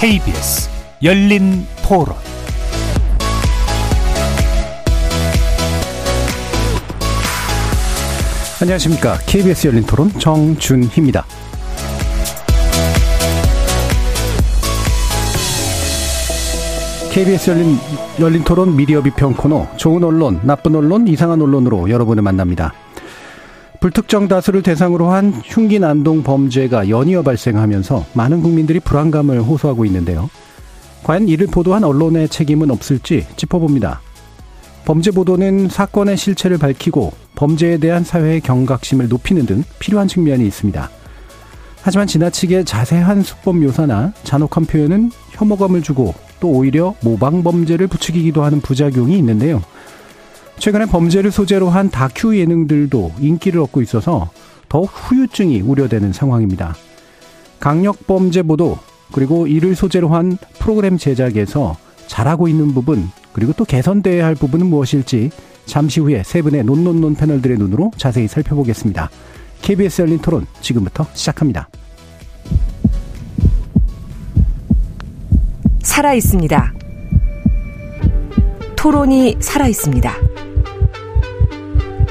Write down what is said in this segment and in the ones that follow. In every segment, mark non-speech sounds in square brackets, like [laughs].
KBS 열린 토론 안녕하십니까. KBS 열린 토론 정준희입니다. KBS 열린, 열린 토론 미디어 비평 코너 좋은 언론, 나쁜 언론, 이상한 언론으로 여러분을 만납니다. 불특정 다수를 대상으로 한 흉기 난동 범죄가 연이어 발생하면서 많은 국민들이 불안감을 호소하고 있는데요. 과연 이를 보도한 언론의 책임은 없을지 짚어봅니다. 범죄 보도는 사건의 실체를 밝히고 범죄에 대한 사회의 경각심을 높이는 등 필요한 측면이 있습니다. 하지만 지나치게 자세한 수법 묘사나 잔혹한 표현은 혐오감을 주고 또 오히려 모방 범죄를 부추기기도 하는 부작용이 있는데요. 최근에 범죄를 소재로 한 다큐 예능들도 인기를 얻고 있어서 더욱 후유증이 우려되는 상황입니다. 강력 범죄 보도 그리고 이를 소재로 한 프로그램 제작에서 잘하고 있는 부분 그리고 또 개선돼야 할 부분은 무엇일지 잠시 후에 세 분의 논논논 패널들의 눈으로 자세히 살펴보겠습니다. KBS 열린 토론 지금부터 시작합니다. 살아 있습니다. 토론이 살아 있습니다.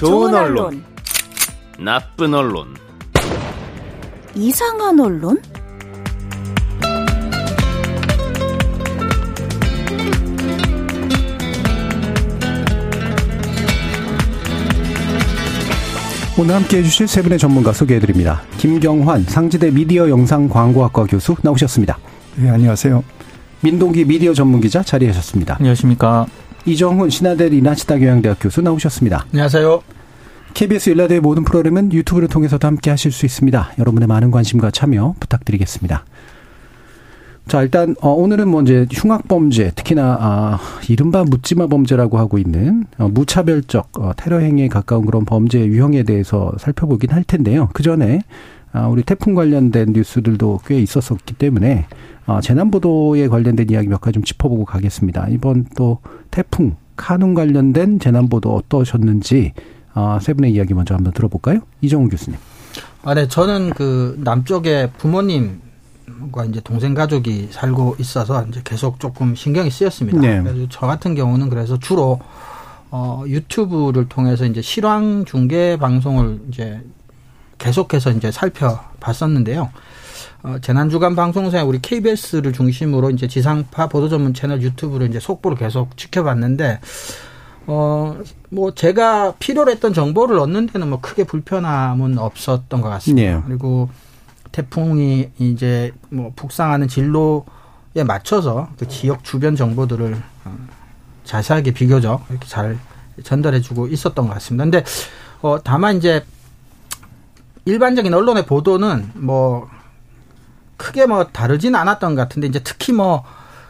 좋은 언론, 나쁜 언론, 이상한 언론? 오늘 함께 해주실 세 분의 전문가 소개해드립니다. 김경환 상지대 미디어 영상 광고학과 교수 나오셨습니다. 네, 안녕하세요. 민동기 미디어 전문기자 자리하셨습니다. 안녕하십니까. 이정훈 신하대 리나치다 교양대학 교수 나오셨습니다. 안녕하세요. KBS 일라드의 모든 프로그램은 유튜브를 통해서도 함께 하실 수 있습니다. 여러분의 많은 관심과 참여 부탁드리겠습니다. 자, 일단, 어, 오늘은 뭐 이제 흉악범죄, 특히나, 아, 이른바 묻지마 범죄라고 하고 있는, 어, 무차별적, 어, 테러 행위에 가까운 그런 범죄 유형에 대해서 살펴보긴 할 텐데요. 그 전에, 아, 우리 태풍 관련된 뉴스들도 꽤 있었었기 때문에, 어, 재난보도에 관련된 이야기 몇 가지 좀 짚어보고 가겠습니다. 이번 또 태풍, 카눈 관련된 재난 보도 어떠셨는지, 어, 세 분의 이야기 먼저 한번 들어볼까요? 이정우 교수님. 아, 네. 저는 그 남쪽에 부모님 과 이제 동생 가족이 살고 있어서 이제 계속 조금 신경이 쓰였습니다. 네. 그래서 저 같은 경우는 그래서 주로 어, 유튜브를 통해서 이제 실황 중계 방송을 이제 계속해서 이제 살펴봤었는데요. 어, 재난주간 방송사에 우리 KBS를 중심으로 이제 지상파 보도 전문 채널 유튜브를 이제 속보를 계속 지켜봤는데, 어, 뭐 제가 필요로 했던 정보를 얻는 데는 뭐 크게 불편함은 없었던 것 같습니다. 네. 그리고 태풍이 이제 뭐 북상하는 진로에 맞춰서 그 지역 주변 정보들을 어, 자세하게 비교적 이렇게 잘 전달해주고 있었던 것 같습니다. 근데 어, 다만 이제 일반적인 언론의 보도는 뭐 크게 뭐 다르진 않았던 것 같은데 이제 특히 뭐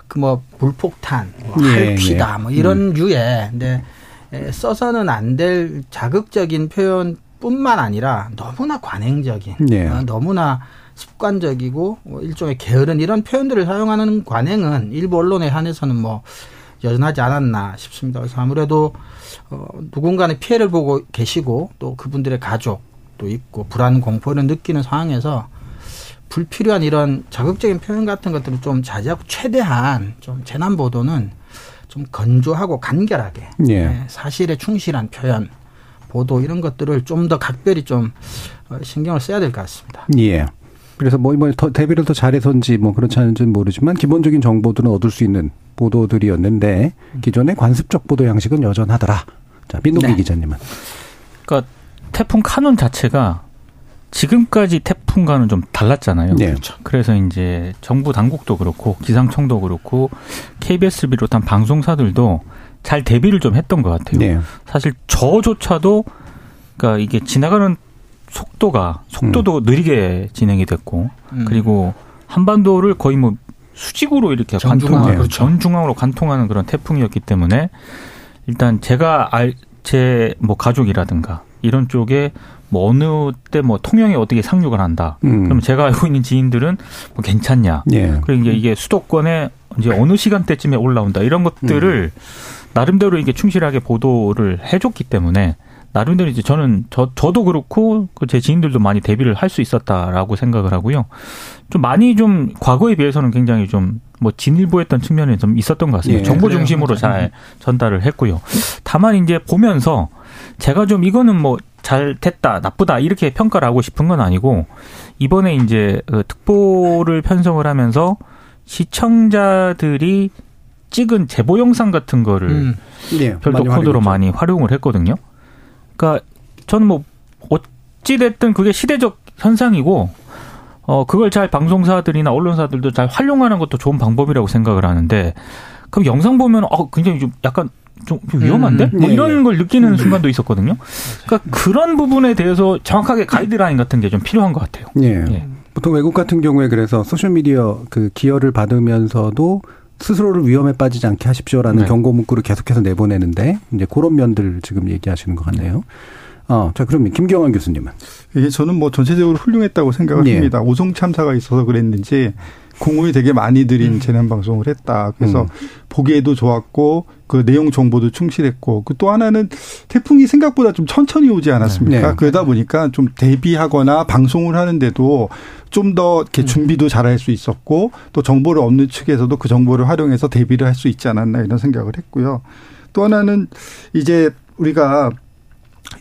그뭐 불폭탄, 뭐 예, 할퀴다, 예. 뭐 이런 유의 근데 에, 써서는 안 될 자극적인 표현뿐만 아니라 너무나 관행적인, 네. 어, 너무나 습관적이고 뭐 일종의 게으른 이런 표현들을 사용하는 관행은 일부 언론에 한해서는 뭐 여전하지 않았나 싶습니다. 그래서 아무래도 어, 누군가의 피해를 보고 계시고 또 그분들의 가족도 있고 불안 공포를 느끼는 상황에서 불필요한 이런 자극적인 표현 같은 것들을 좀 자제하고 최대한 좀 재난 보도는 좀 건조하고 간결하게 예. 예, 사실에 충실한 표현 보도 이런 것들을 좀 더 각별히 좀 어, 신경을 써야 될 것 같습니다. 예. 그래서 뭐 이번에 더 대비를 더 잘해서인지 뭐 그렇지 않은지는 모르지만 기본적인 정보들은 얻을 수 있는 보도들이었는데 기존의 관습적 보도 양식은 여전하더라. 자, 민동기 네. 기자님은. 그러니까 태풍 카눈 자체가 지금까지 태풍과는 좀 달랐잖아요. 네. 그렇죠. 그래서 이제 정부 당국도 그렇고 기상청도 그렇고 KBS를 비롯한 방송사들도 잘 대비를 좀 했던 것 같아요. 네. 사실 저조차도 그러니까 이게 지나가는 속도가 속도도 음. 느리게 진행이 됐고 음. 그리고 한반도를 거의 뭐 수직으로 이렇게 관통하는 그렇죠. 전중앙으로 관통하는 그런 태풍이었기 때문에 일단 제가 알 제 뭐 가족이라든가 이런 쪽에 뭐 어느 때 뭐 통영에 어떻게 상륙을 한다. 음. 그럼 제가 알고 있는 지인들은 뭐 괜찮냐. 예. 그리고 이제 이게 수도권에 이제 어느 시간대쯤에 올라온다. 이런 것들을 음. 나름대로 이게 충실하게 보도를 해줬기 때문에 나름대로 이제 저는 저 저도 그렇고 그제 지인들도 많이 대비를 할 수 있었다라고 생각을 하고요. 좀 많이 좀 과거에 비해서는 굉장히 좀 뭐 진일보했던 측면이 좀 있었던 것 같습니다. 예, 정보 중심으로 잘 전달을 했고요. 다만 이제 보면서 제가 좀 이거는 뭐 잘 됐다, 나쁘다 이렇게 평가를 하고 싶은 건 아니고 이번에 이제 그 특보를 편성을 하면서 시청자들이 찍은 제보 영상 같은 거를 음, 예, 별도 코드로 많이 활용을 했거든요. 그러니까 저는 뭐 어찌 됐든 그게 시대적 현상이고 어 그걸 잘 방송사들이나 언론사들도 잘 활용하는 것도 좋은 방법이라고 생각을 하는데 그럼 영상 보면 어 굉장히 좀 약간 좀 위험한데? 음, 뭐 네, 이런 네. 걸 느끼는 음. 순간도 있었거든요. 그러니까 그런 부분에 대해서 정확하게 가이드라인 같은 게 좀 필요한 것 같아요. 네. 예. 보통 외국 같은 경우에 그래서 소셜 미디어 그 기여를 받으면서도 스스로를 위험에 빠지지 않게 하십시오라는 네. 경고 문구를 계속해서 내보내는데 이제 그런 면들 지금 얘기하시는 것 같네요. 어, 자, 그럼 김경환 교수님은? 이게 저는 뭐 전체적으로 훌륭했다고 생각을 네. 합니다. 오송 참사가 있어서 그랬는지 공을 되게 많이 들인 음. 재난 방송을 했다. 그래서 음. 보기에도 좋았고 그 내용 정보도 충실했고 그 또 하나는 태풍이 생각보다 좀 천천히 오지 않았습니까? 네. 그러다 보니까 좀 대비하거나 방송을 하는데도 좀 더 이렇게 음. 준비도 잘할 수 있었고 또 정보를 얻는 측에서도 그 정보를 활용해서 대비를 할 수 있지 않았나 이런 생각을 했고요. 또 하나는 이제 우리가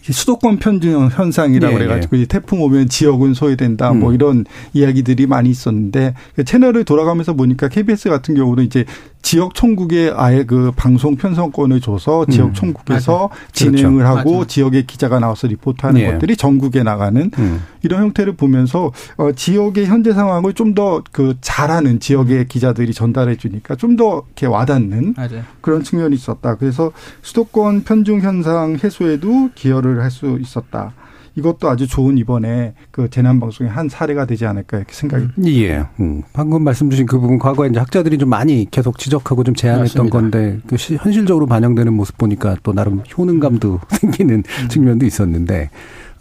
수도권 편중 현상이라고 네, 그래가지고 네. 태풍 오면 지역은 소외된다 뭐 음. 뭐 이런 이야기들이 많이 있었는데 그 채널을 돌아가면서 보니까 KBS 같은 경우는 이제 지역 총국에 아예 그 방송 편성권을 줘서 지역 음. 총국에서 음. 진행을 그렇죠. 하고 맞아. 지역의 기자가 나와서 리포트하는 예. 것들이 전국에 나가는 음. 이런 형태를 보면서 어 지역의 현재 상황을 좀 더 그 잘하는 지역의 기자들이 전달해 주니까 좀 더 이렇게 와닿는 맞아. 그런 측면이 있었다. 그래서 수도권 편중 현상 해소에도 기여를 할 수 있었다. 이것도 아주 좋은 이번에 그 재난 방송의 한 사례가 되지 않을까 이렇게 생각이 듭니다. 음, 예. 음. 방금 말씀 주신 그 부분 과거에 이제 학자들이 좀 많이 계속 지적하고 좀 제안했던 맞습니다. 건데 그 현실적으로 반영되는 모습 보니까 또 나름 효능감도 생기는 음. 측면도 있었는데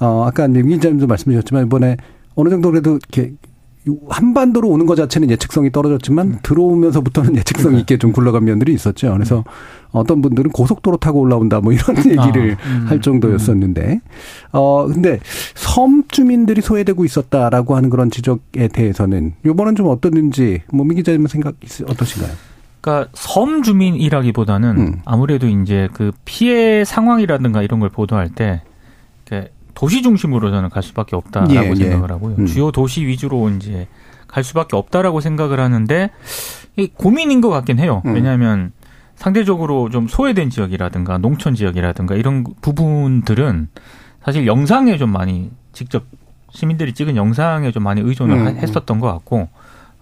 어 아까 임 기자님도 말씀 주셨지만 이번에 어느 정도 그래도 이렇게 한반도로 오는 것 자체는 예측성이 떨어졌지만 음. 들어오면서부터는 예측성 네. 있게 좀 굴러간 면들이 있었죠. 그래서 음. 어떤 분들은 고속도로 타고 올라온다 뭐 이런 얘기를 아, 음, 할 정도였었는데 어 근데 섬 주민들이 소외되고 있었다라고 하는 그런 지적에 대해서는 요번은 좀 어떻는지 뭐민 기자님 생각 어떠신가요? 그러니까 섬 주민이라기보다는 음. 아무래도 이제 그 피해 상황이라든가 이런 걸 보도할 때 도시 중심으로 저는 갈 수밖에 없다라고 예, 예. 생각을 하고요. 음. 주요 도시 위주로 이제 갈 수밖에 없다라고 생각을 하는데 고민인 것 같긴 해요. 음. 왜냐하면 상대적으로 좀 소외된 지역이라든가 농촌 지역이라든가 이런 부분들은 사실 영상에 좀 많이 직접 시민들이 찍은 영상에 좀 많이 의존을 음, 음. 했었던 것 같고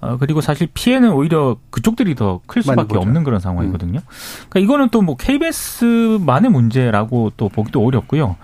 어, 그리고 사실 피해는 오히려 그쪽들이 더 클 수밖에 없는 그런 상황이거든요. 음. 그러니까 이거는 또 뭐 KBS만의 문제라고 또 보기도 어렵고요.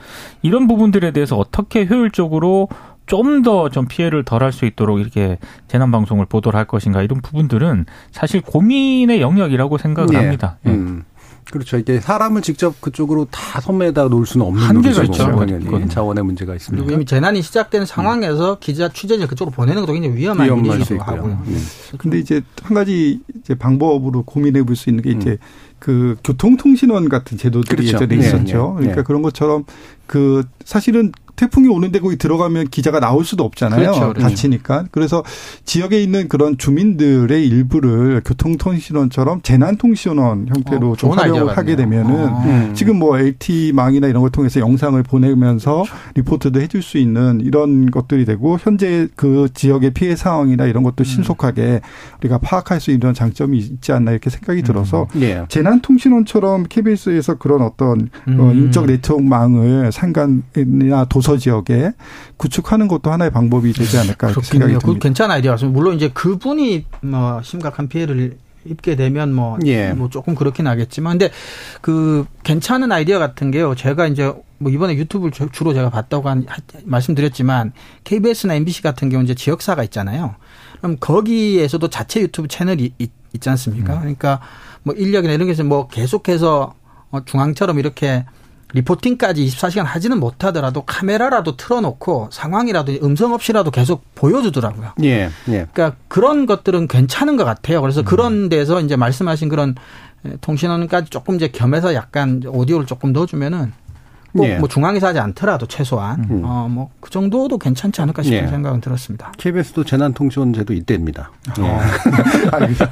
이런 부분들에 대해서 어떻게 효율적으로 좀 더좀 좀 피해를 덜할 수 있도록 이렇게 재난 방송을 보도를 할 것인가 이런 부분들은 사실 고민의 영역이라고 생각을 네. 합니다. 예. 음. 그렇죠. 이게 사람을 직접 그쪽으로 다 섬에다 놓을 수는 없는 한계가 있죠. 당연히 자원의 문제가 있습니다. 그리고 이미 재난이 시작된 상황에서 음. 기자 취재진을 그쪽으로 보내는 것도 굉장히 위험한 일이기도 하고요. 음. 근데 이제 한 가지 이제 방법으로 고민해 볼 수 있는 게 이제 음. 그 교통통신원 같은 제도들이 그렇죠. 예전에 네, 있었죠. 네, 네. 그러니까 그런 것처럼 그 사실은 태풍이 오는데 거기 들어가면 기자가 나올 수도 없잖아요. 그렇죠, 그렇죠. 다치니까. 그래서 지역에 있는 그런 주민들의 일부를 교통통신원처럼 재난통신원 형태로 어, 좀 활용을 하게 되면은 아. 음. 지금 뭐 LT망이나 이런 걸 통해서 영상을 보내면서 그렇죠. 리포트도 해줄 수 있는 이런 것들이 되고 현재 그 지역의 피해 상황이나 이런 것도 음. 신속하게 우리가 파악할 수 있는 장점이 있지 않나 이렇게 생각이 들어서 음. 예. 재난통신원처럼 KBS에서 그런 어떤 음. 어, 인적 네트워크망을 상간이나 도 도서 지역에 구축하는 것도 하나의 방법이 되지 않을까 생각이 듭니다. 괜찮은 아이디어 같습니다. 물론 이제 그분이 뭐 심각한 피해를 입게 되면 뭐, 예. 뭐 조금 그렇긴 하겠지만 근데 그 괜찮은 아이디어 같은 게요. 제가 이제 뭐 이번에 유튜브를 주로 제가 봤다고 한, 말씀드렸지만 KBS나 MBC 같은 경우 이제 지역사가 있잖아요. 그럼 거기에서도 자체 유튜브 채널이 있, 있지 않습니까? 음. 그러니까 뭐 인력이나 이런 게서 뭐 계속해서 어, 중앙처럼 이렇게 리포팅까지 24시간 하지는 못하더라도 카메라라도 틀어놓고 상황이라도 음성 없이라도 계속 보여주더라고요. 예, 예. 그러니까 그런 것들은 괜찮은 것 같아요. 그래서 음. 그런 데서 이제 말씀하신 그런 통신원까지 조금 이제 겸해서 약간 오디오를 조금 넣어주면은 꼭뭐 예. 중앙에서 하지 않더라도 최소한 음. 어뭐 그 정도도 괜찮지 않을까 싶은 예. 생각은 들었습니다. KBS도 재난통신제도 이때입니다. 예. [laughs] 어.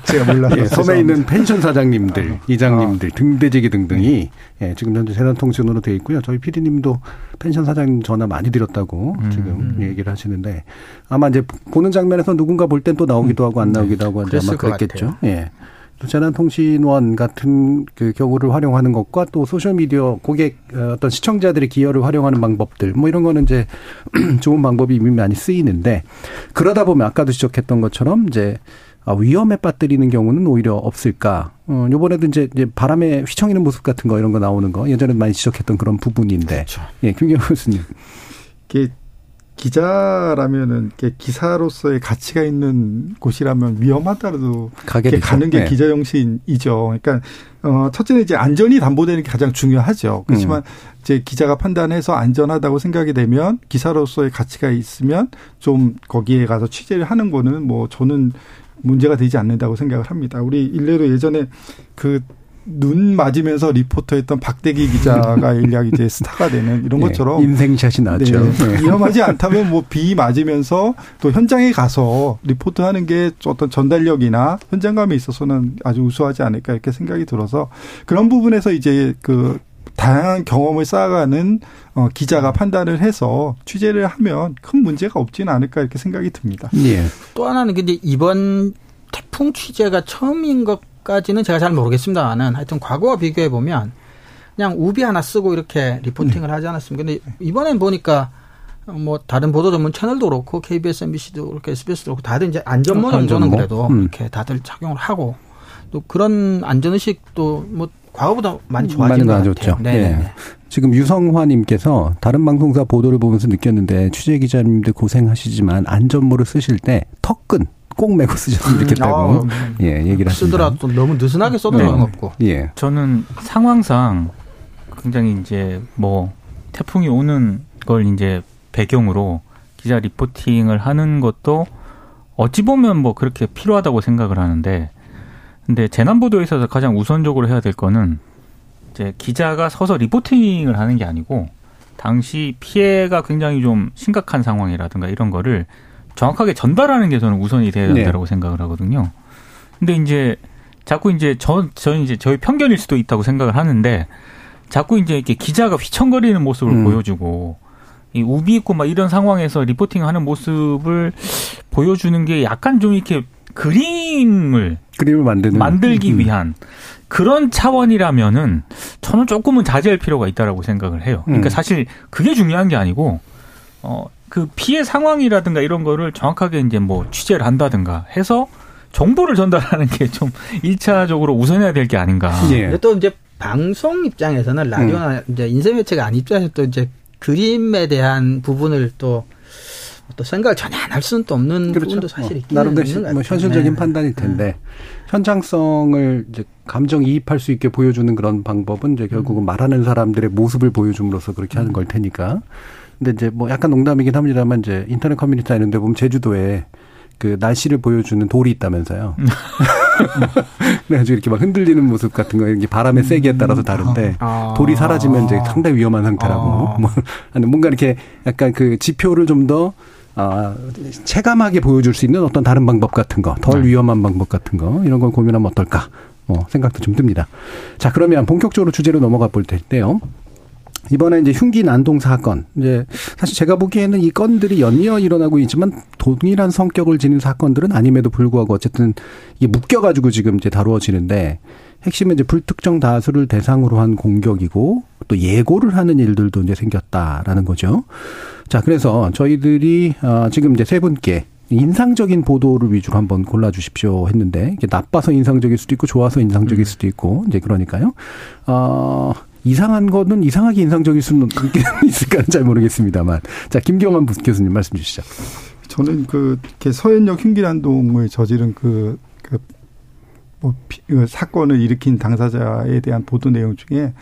제가 몰라서 예, 섬에 있는 펜션 사장님들, 어. 이장님들, 어. 등대지기 등등이 예, 지금 현재 재난통신으로 되어 있고요. 저희 PD님도 펜션 사장님 전화 많이 드렸다고 음. 지금 얘기를 하시는데 아마 이제 보는 장면에서 누군가 볼 땐 또 나오기도 하고 안 음. 나오기도 하고 네. 아마 그랬겠죠. 예. 재난통신원 같은 그 경우를 활용하는 것과 또 소셜미디어 고객 어, 어떤 시청자들의 기여를 활용하는 방법들 뭐 이런 거는 이제 [clears throat] 좋은 방법이 이미 많이 쓰이는데 그러다 보면 아까도 지적했던 것처럼 이제 아, 위험에 빠뜨리는 경우는 오히려 없을까? 어, 요번에도 이제, 이제 바람에 휘청이는 모습 같은 거 이런 거 나오는 거 예전에 많이 지적했던 그런 부분인데. 그렇죠. 예, 김경호 교수님. 이게 기자라면은 기사로서의 가치가 있는 곳이라면 위험하다도 가는 게 네. 기자 정신이죠. 그러니까 어 첫째는 이제 안전이 담보되는 게 가장 중요하죠. 그렇지만 음. 이제 기자가 판단해서 안전하다고 생각이 되면 기사로서의 가치가 있으면 좀 거기에 가서 취재를 하는 거는 뭐 저는 문제가 되지 않는다고 생각을 합니다. 우리 일례로 예전에 그 눈 맞으면서 리포터했던 박대기 기자가 [laughs] 일약 이제 스타가 되는 이런 네, 것처럼 인생샷이 나죠. 네, 네. 위험하지 [laughs] 않다면 뭐 비 맞으면서 또 현장에 가서 리포트하는 게 어떤 전달력이나 현장감에 있어서는 아주 우수하지 않을까 이렇게 생각이 들어서 그런 부분에서 이제 그 다양한 경험을 쌓아가는 어, 기자가 판단을 해서 취재를 하면 큰 문제가 없지는 않을까 이렇게 생각이 듭니다. 예. 또 하나는 근데 이번 태풍 취재가 처음인 것 까지는 제가 잘 모르겠습니다만은 하여튼 과거와 비교해 보면 그냥 우비 하나 쓰고 이렇게 리포팅을 네. 하지 않았습니까? 근데 이번엔 보니까 뭐 다른 보도 전문 채널도 그렇고 KBS, MBC도 그렇고 SBS도 그렇고 다들 이제 안전모 정도는 그래도 음. 이렇게 다들 착용을 하고 또 그런 안전 의식도 뭐 과거보다 많이 좋아진 것 같아요. 네. 네. 지금 유성화님께서 다른 방송사 보도를 보면서 느꼈는데 취재 기자님들 고생하시지만 안전모를 쓰실 때 턱끈 꼭 메고 쓰셨으면 음. 좋겠다고 아, 예 얘기를 하시니다 쓰더라도 너무 느슨하게 써도 네. 없고. 예. 저는 상황상 굉장히 이제 뭐 태풍이 오는 걸 이제 배경으로 기자 리포팅을 하는 것도 어찌 보면 뭐 그렇게 필요하다고 생각을 하는데 근데 재난 보도에 있어서 가장 우선적으로 해야 될 거는 이제 기자가 서서 리포팅을 하는 게 아니고 당시 피해가 굉장히 좀 심각한 상황이라든가 이런 거를 정확하게 전달하는 게 저는 우선이 돼야 된다고 네. 생각을 하거든요. 근데 이제 자꾸 이제 저, 저 이제 저희 편견일 수도 있다고 생각을 하는데 자꾸 이제 이렇게 기자가 휘청거리는 모습을 음. 보여주고 이 우비 있고 막 이런 상황에서 리포팅 하는 모습을 보여주는 게 약간 좀 이렇게 그림을 그림을 만드는 만들기 음. 위한 그런 차원이라면은 저는 조금은 자제할 필요가 있다라고 생각을 해요. 그러니까 음. 사실 그게 중요한 게 아니고 어 그 피해 상황이라든가 이런 거를 정확하게 이제 뭐 취재를 한다든가 해서 정보를 전달하는 게 좀 일차적으로 우선해야 될 게 아닌가. 예. 또 이제 방송 입장에서는 라디오나 음. 이제 인쇄 매체가 아닌 입장에서 또 이제 그림에 대한 부분을 또또 생각을 전혀 안 할 수는 또 없는 그렇죠. 부분도 사실 있긴 뭐, 나름대로 뭐 현실적인 네. 판단일 텐데 네. 현장성을 이제 감정 이입할 수 있게 보여주는 그런 방법은 이제 결국은 음. 말하는 사람들의 모습을 보여줌으로써 그렇게 하는 걸 테니까 근데 이제 뭐 약간 농담이긴 합니다만 이제 인터넷 커뮤니티 이런 데 보면 제주도에 그 날씨를 보여주는 돌이 있다면서요. [laughs] 그래가지고 이렇게 막 흔들리는 모습 같은 거, 이게 바람의 세기에 따라서 다른데, 아. 돌이 사라지면 이제 상당히 위험한 상태라고. 아. [laughs] 뭐, 뭔가 이렇게 약간 그 지표를 좀 더, 아, 체감하게 보여줄 수 있는 어떤 다른 방법 같은 거, 덜 네. 위험한 방법 같은 거, 이런 걸 고민하면 어떨까, 뭐, 생각도 좀 듭니다. 자, 그러면 본격적으로 주제로 넘어가 볼 텐데요. 이번에 이제 흉기 난동 사건. 이제 사실 제가 보기에는 이 건들이 연이어 일어나고 있지만 동일한 성격을 지닌 사건들은 아님에도 불구하고 어쨌든 이게 묶여가지고 지금 이제 다루어지는데 핵심은 이제 불특정 다수를 대상으로 한 공격이고 또 예고를 하는 일들도 이제 생겼다라는 거죠. 자, 그래서 저희들이 어 지금 이제 세 분께 인상적인 보도를 위주로 한번 골라 주십시오 했는데 이게 나빠서 인상적일 수도 있고 좋아서 인상적일 음. 수도 있고 이제 그러니까요. 어 이상한 거는 이상하게 인상적일 수는 [laughs] 있을까는 잘 모르겠습니다만. 자, 김경환 교수님 말씀 주시죠. 저는 그, 서현역 흉기난동을 저지른 그, 그, 뭐, 그 사건을 일으킨 당사자에 대한 보도 내용 중에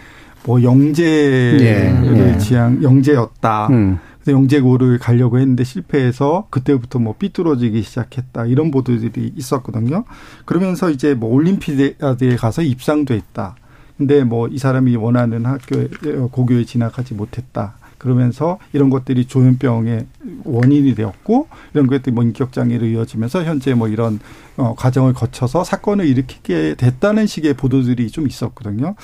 뭐 영재를 예, 예. 지향, 영재였다. 음. 영재고를 가려고 했는데 실패해서 그때부터 뭐 삐뚤어지기 시작했다 이런 보도들이 있었거든요. 그러면서 이제 뭐 올림피아드에 가서 입상도 했다. 근데 뭐 이 사람이 원하는 학교에 고교에 진학하지 못했다. 그러면서 이런 것들이 조현병의 원인이 되었고 이런 것들이 뭐 인격 장애로 이어지면서 현재 뭐 이런 어 과정을 거쳐서 사건을 일으키게 됐다는 식의 보도들이 좀 있었거든요.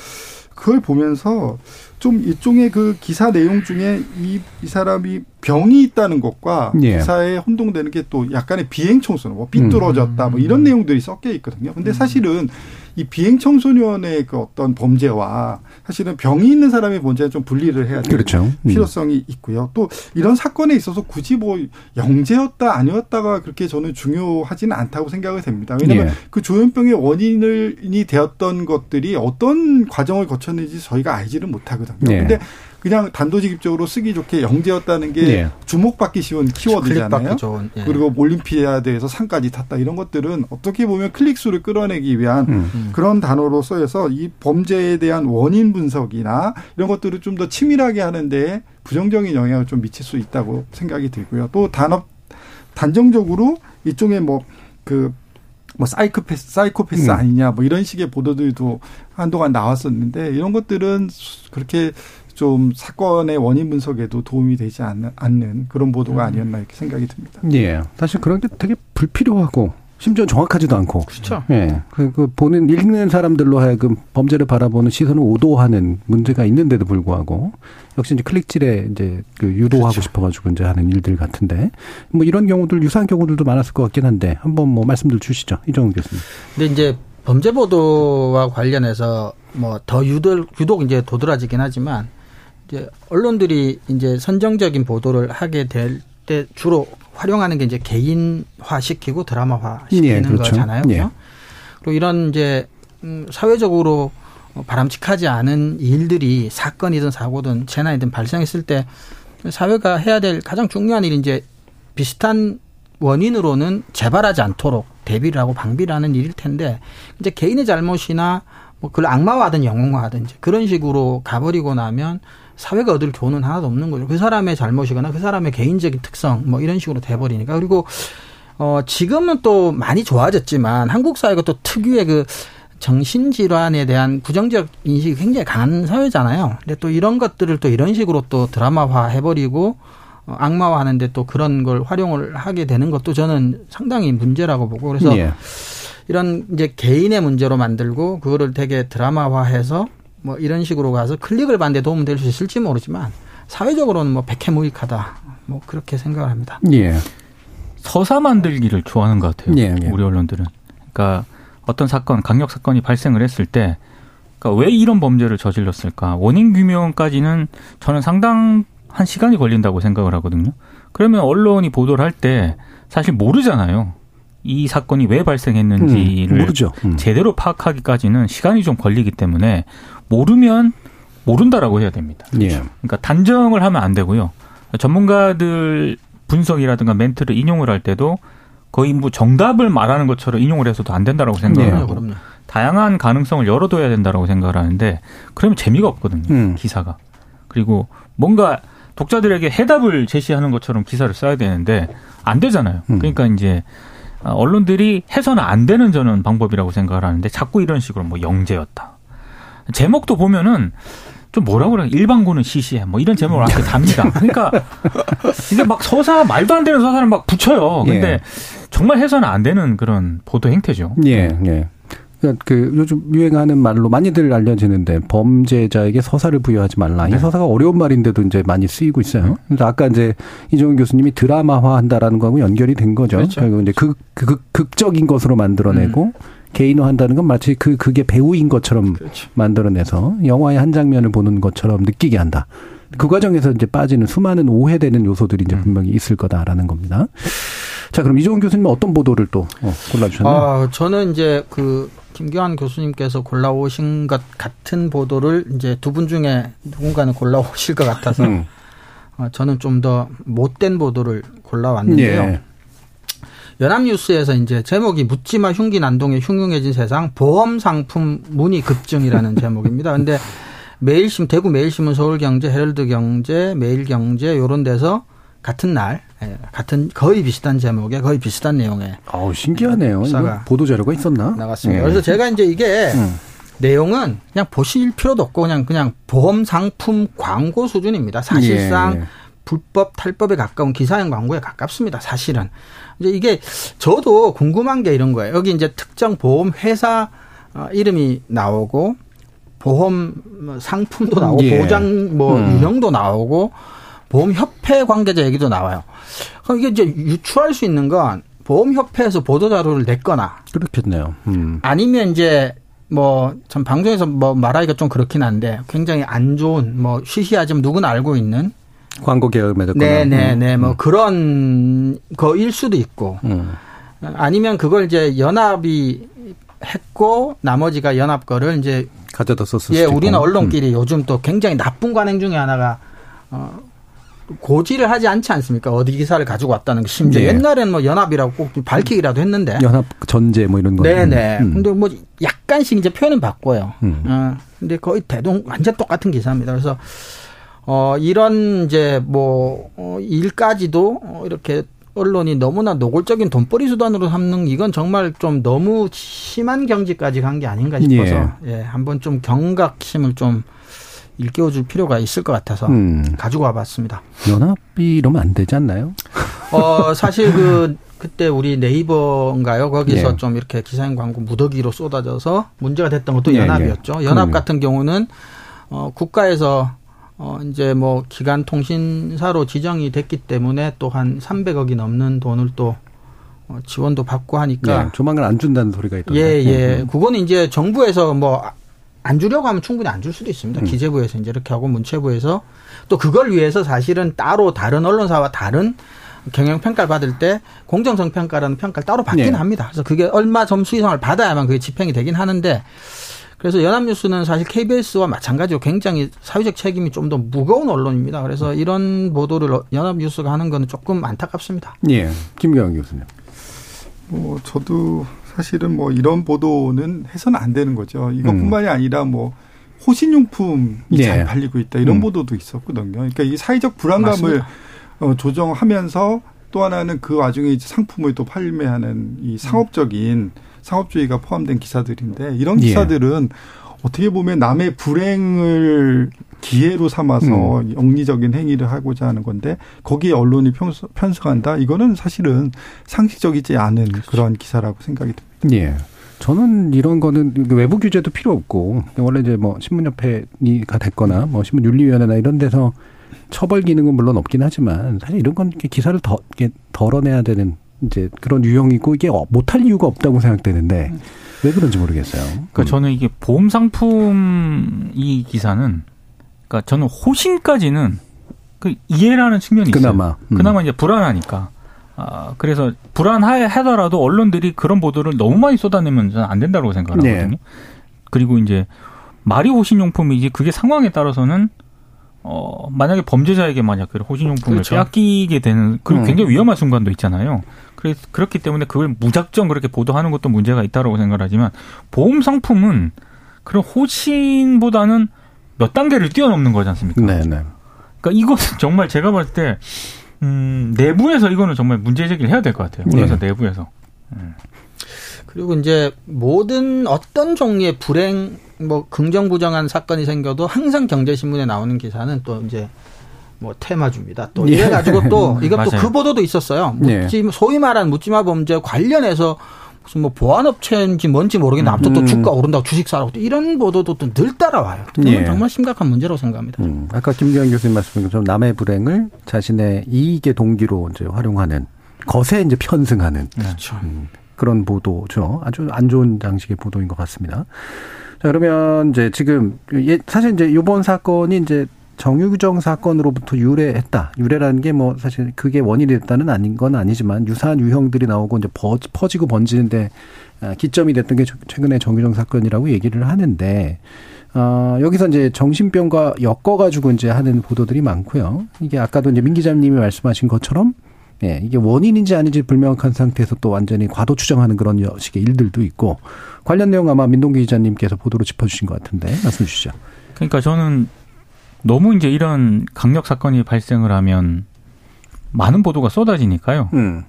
그걸 보면서 좀 일종의 그 기사 내용 중에 이, 이 사람이 병이 있다는 것과 예. 기사에 혼동되는 게 또 약간의 비행 청소년, 뭐 삐뚤어졌다, 뭐 이런 내용들이 섞여 있거든요. 근데 사실은 이 비행 청소년의 그 어떤 범죄와 사실은 병이 있는 사람의 범죄는 좀 분리를 해야 되는 그렇죠. 음. 필요성이 있고요. 또 이런 사건에 있어서 굳이 뭐 영재였다 아니었다가 그렇게 저는 중요하지는 않다고 생각을 됩니다. 왜냐하면 예. 그 조현병의 원인이 되었던 것들이 어떤 과정을 거쳤는지 저희가 알지를 못하거든요. 예. 근데 그냥 단도직입적으로 쓰기 좋게 영재였다는 게 예. 주목받기 쉬운 키워드잖아요. 예. 그리고 올림피아드에서 상까지 탔다 이런 것들은 어떻게 보면 클릭수를 끌어내기 위한 음. 음. 그런 단어로 써여서 이 범죄에 대한 원인 분석이나 이런 것들을 좀 더 치밀하게 하는데 부정적인 영향을 좀 미칠 수 있다고 생각이 들고요. 또 단업 단정적으로 이쪽에 뭐그 뭐 사이코패스 사이코패스 음. 아니냐 뭐 이런 식의 보도들도 한동안 나왔었는데 이런 것들은 그렇게 좀 사건의 원인 분석에도 도움이 되지 않는, 않는 그런 보도가 음. 아니었나 이렇게 생각이 듭니다. 예. 사실 그런 게 되게 불필요하고 심지어 정확하지도 않고. 그렇죠. 예. 그, 그 보는 읽는 사람들로 하여금 범죄를 바라보는 시선을 오도하는 문제가 있는데도 불구하고 역시 이제 클릭질에 이제 그 유도하고 그렇죠. 싶어가지고 이제 하는 일들 같은데 뭐 이런 경우들 유사한 경우들도 많았을 것 같긴 한데 한번 뭐 말씀들 주시죠 이정훈 교수님. 근데 이제 범죄 보도와 관련해서 뭐 더 유독 유독 이제 도드라지긴 하지만 이제 언론들이 이제 선정적인 보도를 하게 될 때 주로 활용하는 게 이제 개인화 시키고 드라마화 시키는 예, 그렇죠. 거잖아요. 예. 그리고 이런 이제 음 사회적으로 바람직하지 않은 일들이 사건이든 사고든 재난이든 발생했을 때 사회가 해야 될 가장 중요한 일이 이제 비슷한 원인으로는 재발하지 않도록 대비를 하고 방비를 하는 일일 텐데 이제 개인의 잘못이나 뭐 그걸 악마화하든 영웅화하든 그런 식으로 가버리고 나면 사회가 얻을 교훈은 하나도 없는 거죠. 그 사람의 잘못이거나 그 사람의 개인적인 특성 뭐 이런 식으로 돼버리니까 그리고 어 지금은 또 많이 좋아졌지만 한국 사회가 또 특유의 그 정신질환에 대한 부정적 인식이 굉장히 강한 사회잖아요. 근데 또 이런 것들을 또 이런 식으로 또 드라마화 해버리고 어, 악마화 하는데 또 그런 걸 활용을 하게 되는 것도 저는 상당히 문제라고 보고 그래서 예. 이런 이제 개인의 문제로 만들고 그거를 되게 드라마화해서 뭐 이런 식으로 가서 클릭을 받는데 도움 될수 있을지 모르지만 사회적으로는 뭐 백해무익하다 뭐 그렇게 생각을 합니다. 예. 서사 만들기를 좋아하는 것 같아요. 예, 예. 우리 언론들은. 그러니까 어떤 사건, 강력 사건이 발생을 했을 때, 그러니까 왜 이런 범죄를 저질렀을까? 원인 규명까지는 저는 상당한 시간이 걸린다고 생각을 하거든요. 그러면 언론이 보도를 할 때 사실 모르잖아요. 이 사건이 왜 발생했는지를 음, 음. 제대로 파악하기까지는 시간이 좀 걸리기 때문에 모르면 모른다라고 해야 됩니다. 예. 그러니까 단정을 하면 안 되고요. 전문가들 분석이라든가 멘트를 인용을 할 때도 거의 뭐 정답을 말하는 것처럼 인용을 해서도 안 된다라고 생각을 네, 하고. 다양한 가능성을 열어둬야 된다라고 생각을 하는데 그러면 재미가 없거든요. 음. 기사가. 그리고 뭔가 독자들에게 해답을 제시하는 것처럼 기사를 써야 되는데 안 되잖아요. 음. 그러니까 이제 언론들이 해서는 안 되는 저는 방법이라고 생각을 하는데 자꾸 이런 식으로 뭐 영재였다. 제목도 보면은 좀 뭐라 그래 일반고는 시시해 뭐 이런 제목을 이렇게 답니다. 그러니까 이게 막 서사 말도 안 되는 서사를 막 붙여요. 근데 예. 정말 해서는 안 되는 그런 보도 행태죠. 예, 예. 그러니까 그 요즘 유행하는 말로 많이들 알려지는데 범죄자에게 서사를 부여하지 말라. 네. 이 서사가 어려운 말인데도 이제 많이 쓰이고 있어요. 그래서 아까 이제 이종훈 교수님이 드라마화한다라는 거하고 연결이 된 거죠. 그렇죠. 결국 이제 극, 극, 극적인 것으로 만들어내고 음. 개인화한다는 건 마치 그 그게 배우인 것처럼 그렇죠. 만들어내서 영화의 한 장면을 보는 것처럼 느끼게 한다. 그 과정에서 이제 빠지는 수많은 오해되는 요소들이 이제 음. 분명히 있을 거다라는 겁니다. 자, 그럼 이종훈 교수님은 어떤 보도를 또 어, 골라주셨나요? 아, 저는 이제 그 김교환 교수님께서 골라오신 것 같은 보도를 이제 두 분 중에 누군가는 골라오실 것 같아서 음. 어, 저는 좀 더 못된 보도를 골라왔는데요. 예. 연합뉴스에서 이제 제목이 묻지마 흉기 난동에 흉흉해진 세상 보험 상품 문의 급증이라는 [laughs] 제목입니다. 근데 매일신 대구 매일신문 서울경제 헤럴드경제 매일경제 요런 데서 같은 날 예, 같은 거의 비슷한 제목에 거의 비슷한 내용에 아우 신기하네요. 보도 자료가 있었나? 나갔습니다. 예. 그래서 제가 이제 이게 음. 내용은 그냥 보실 필요도 없고 그냥 그냥 보험 상품 광고 수준입니다. 사실상 예. 불법 탈법에 가까운 기사형 광고에 가깝습니다. 사실은 이제 이게 저도 궁금한 게 이런 거예요. 여기 이제 특정 보험 회사 어, 이름이 나오고 보험 상품도 나오고 예. 보장 뭐 음. 유형도 나오고 보험협회 관계자 얘기도 나와요. 그럼 이게 이제 유추할 수 있는 건 보험협회에서 보도자료를 냈거나. 그렇겠네요. 음. 아니면 이제 뭐, 참 방송에서 뭐 말하기가 좀 그렇긴 한데 굉장히 안 좋은 뭐 쉬쉬하지만 누구나 알고 있는 광고 계열 매듭거나. 네네네. 음. 뭐 음. 그런 거일 수도 있고. 음. 아니면 그걸 이제 연합이 했고 나머지가 연합 거를 이제 가져다 썼을 예, 우리는 언론끼리 음. 요즘 또 굉장히 나쁜 관행 중에 하나가 어 고지를 하지 않지 않습니까? 어디 기사를 가지고 왔다는 거. 심지어 네. 옛날에는 뭐 연합이라고 꼭 밝히기라도 했는데. 연합 전제 뭐 이런 거. 네네. 음. 근데 뭐 약간씩 이제 표현은 바꿔요. 음. 어, 근데 거의 대동 완전 똑같은 기사입니다. 그래서 어 이런 이제 뭐 어, 일까지도 어, 이렇게 언론이 너무나 노골적인 돈벌이 수단으로 삼는 이건 정말 좀 너무 심한 경지까지 간 게 아닌가 싶어서 예. 예, 한번 좀 경각심을 좀 일깨워줄 필요가 있을 것 같아서 음. 가지고 와봤습니다. 연합이 이러면 안 되지 않나요? 어 사실 그 그때 우리 네이버인가요? 거기서 예. 좀 이렇게 기사인 광고 무더기로 쏟아져서 문제가 됐던 것도 예, 연합이었죠. 예. 연합 같은 경우는 어 국가에서 어 이제 뭐 기간 통신사로 지정이 됐기 때문에 또 한 300억이 넘는 돈을 또 어, 지원도 받고 하니까 예, 조만간 안 준다는 소리가 있던데. 예, 예. 음. 그거는 이제 정부에서 뭐 안 주려고 하면 충분히 안 줄 수도 있습니다. 음. 기재부에서 이제 이렇게 하고 문체부에서 또 그걸 위해서 사실은 따로 다른 언론사와 다른 경영 평가를 받을 때 공정성 평가라는 평가를 따로 받긴 네. 합니다. 그래서 그게 얼마 점수 이상을 받아야만 그게 집행이 되긴 하는데 그래서 연합뉴스는 사실 KBS와 마찬가지로 굉장히 사회적 책임이 좀 더 무거운 언론입니다. 그래서 이런 보도를 연합뉴스가 하는 거는 조금 안타깝습니다. 예. 김경환 교수님. 뭐 저도 사실은 뭐 이런 보도는 해서는 안 되는 거죠. 이것뿐만이 음. 아니라 뭐 호신용품이 네. 잘 팔리고 있다 이런 음. 보도도 있었거든요. 그러니까 이 사회적 불안감을 어, 조정하면서 또 하나는 그 와중에 이제 상품을 또 판매하는 이 상업적인 상업주의가 포함된 기사들인데 이런 예. 기사들은 예. 어떻게 보면 남의 불행을 기회로 삼아서 음. 영리적인 행위를 하고자 하는 건데 거기에 언론이 편성한다 이거는 사실은 상식적이지 않은 그렇죠. 그런 기사라고 생각이 듭니다. 예. 저는 이런 거는 외부 규제도 필요 없고 원래 이제 뭐 신문협회가 됐거나 뭐 신문윤리위원회나 이런 데서 처벌 기능은 물론 없긴 하지만 사실 이런 건 기사를 더 이렇게 덜어내야 되는 이제 그런 유형이고 이게 못할 이유가 없다고 생각되는데 왜 그런지 모르겠어요. 그러니까 음. 저는 이게 보험 상품 이 기사는 그러니까 저는 호신까지는 그 이해라는 측면이 그나마. 있어요. 음. 그나마 이제 불안하니까. 아, 그래서 불안하더라도 언론들이 그런 보도를 너무 많이 쏟아내면 저는 안 된다고 생각하거든요. 네. 그리고 이제 말이 호신용품이지 그게 상황에 따라서는 어, 만약에 범죄자에게 만약 그 호신용품을 그렇죠. 빼앗기게 되는, 그 음. 굉장히 위험한 순간도 있잖아요. 그래서 그렇기 때문에 그걸 무작정 그렇게 보도하는 것도 문제가 있다고 생각하지만 보험 상품은 그런 호신보다는 몇 단계를 뛰어넘는 거지 않습니까? 네, 네. 그러니까 이것은 [laughs] 정말 제가 봤을 때 음, 내부에서 이거는 정말 문제 제기를 해야 될 것 같아요. 그래서 네. 내부에서. 음. 그리고 이제 모든 어떤 종류의 불행 뭐 긍정 부정한 사건이 생겨도 항상 경제신문에 나오는 기사는 또 이제 뭐 테마주입니다. 또 예. 이래 가지고 또 [laughs] 이것도 그 보도도 있었어요. 묻지 예. 소위 말하는 묻지마 범죄 관련해서 무슨 뭐 보안업체인지 뭔지 모르겠는데 아무튼 또 음. 주가 오른다고 주식 사라고 또 이런 보도도 또 늘 따라와요. 예. 정말 심각한 문제라고 생각합니다. 음. 아까 김기현 교수님 말씀인 것처럼 남의 불행을 자신의 이익의 동기로 이제 활용하는 것에 이제 편승하는 그렇죠. 음, 그런 보도죠. 아주 안 좋은 장식의 보도인 것 같습니다. 자 그러면 이제 지금 예, 사실 이제 이번 사건이 이제 정유정 사건으로부터 유래했다. 유래라는 게 뭐 사실 그게 원인이 됐다는 아닌 건 아니지만 유사한 유형들이 나오고 이제 퍼지고 번지는데 아, 기점이 됐던 게 최근에 정유정 사건이라고 얘기를 하는데 어, 여기서 이제 정신병과 엮어가지고 이제 하는 보도들이 많고요. 이게 아까도 이제 민 기자님이 말씀하신 것처럼 예, 이게 원인인지 아닌지 불명확한 상태에서 또 완전히 과도 추정하는 그런 식의 일들도 있고 관련 내용 아마 민동기 기자님께서 보도로 짚어주신 것 같은데 말씀 주시죠. 그러니까 저는 너무 이제 이런 강력 사건이 발생을 하면 많은 보도가 쏟아지니까요. 음.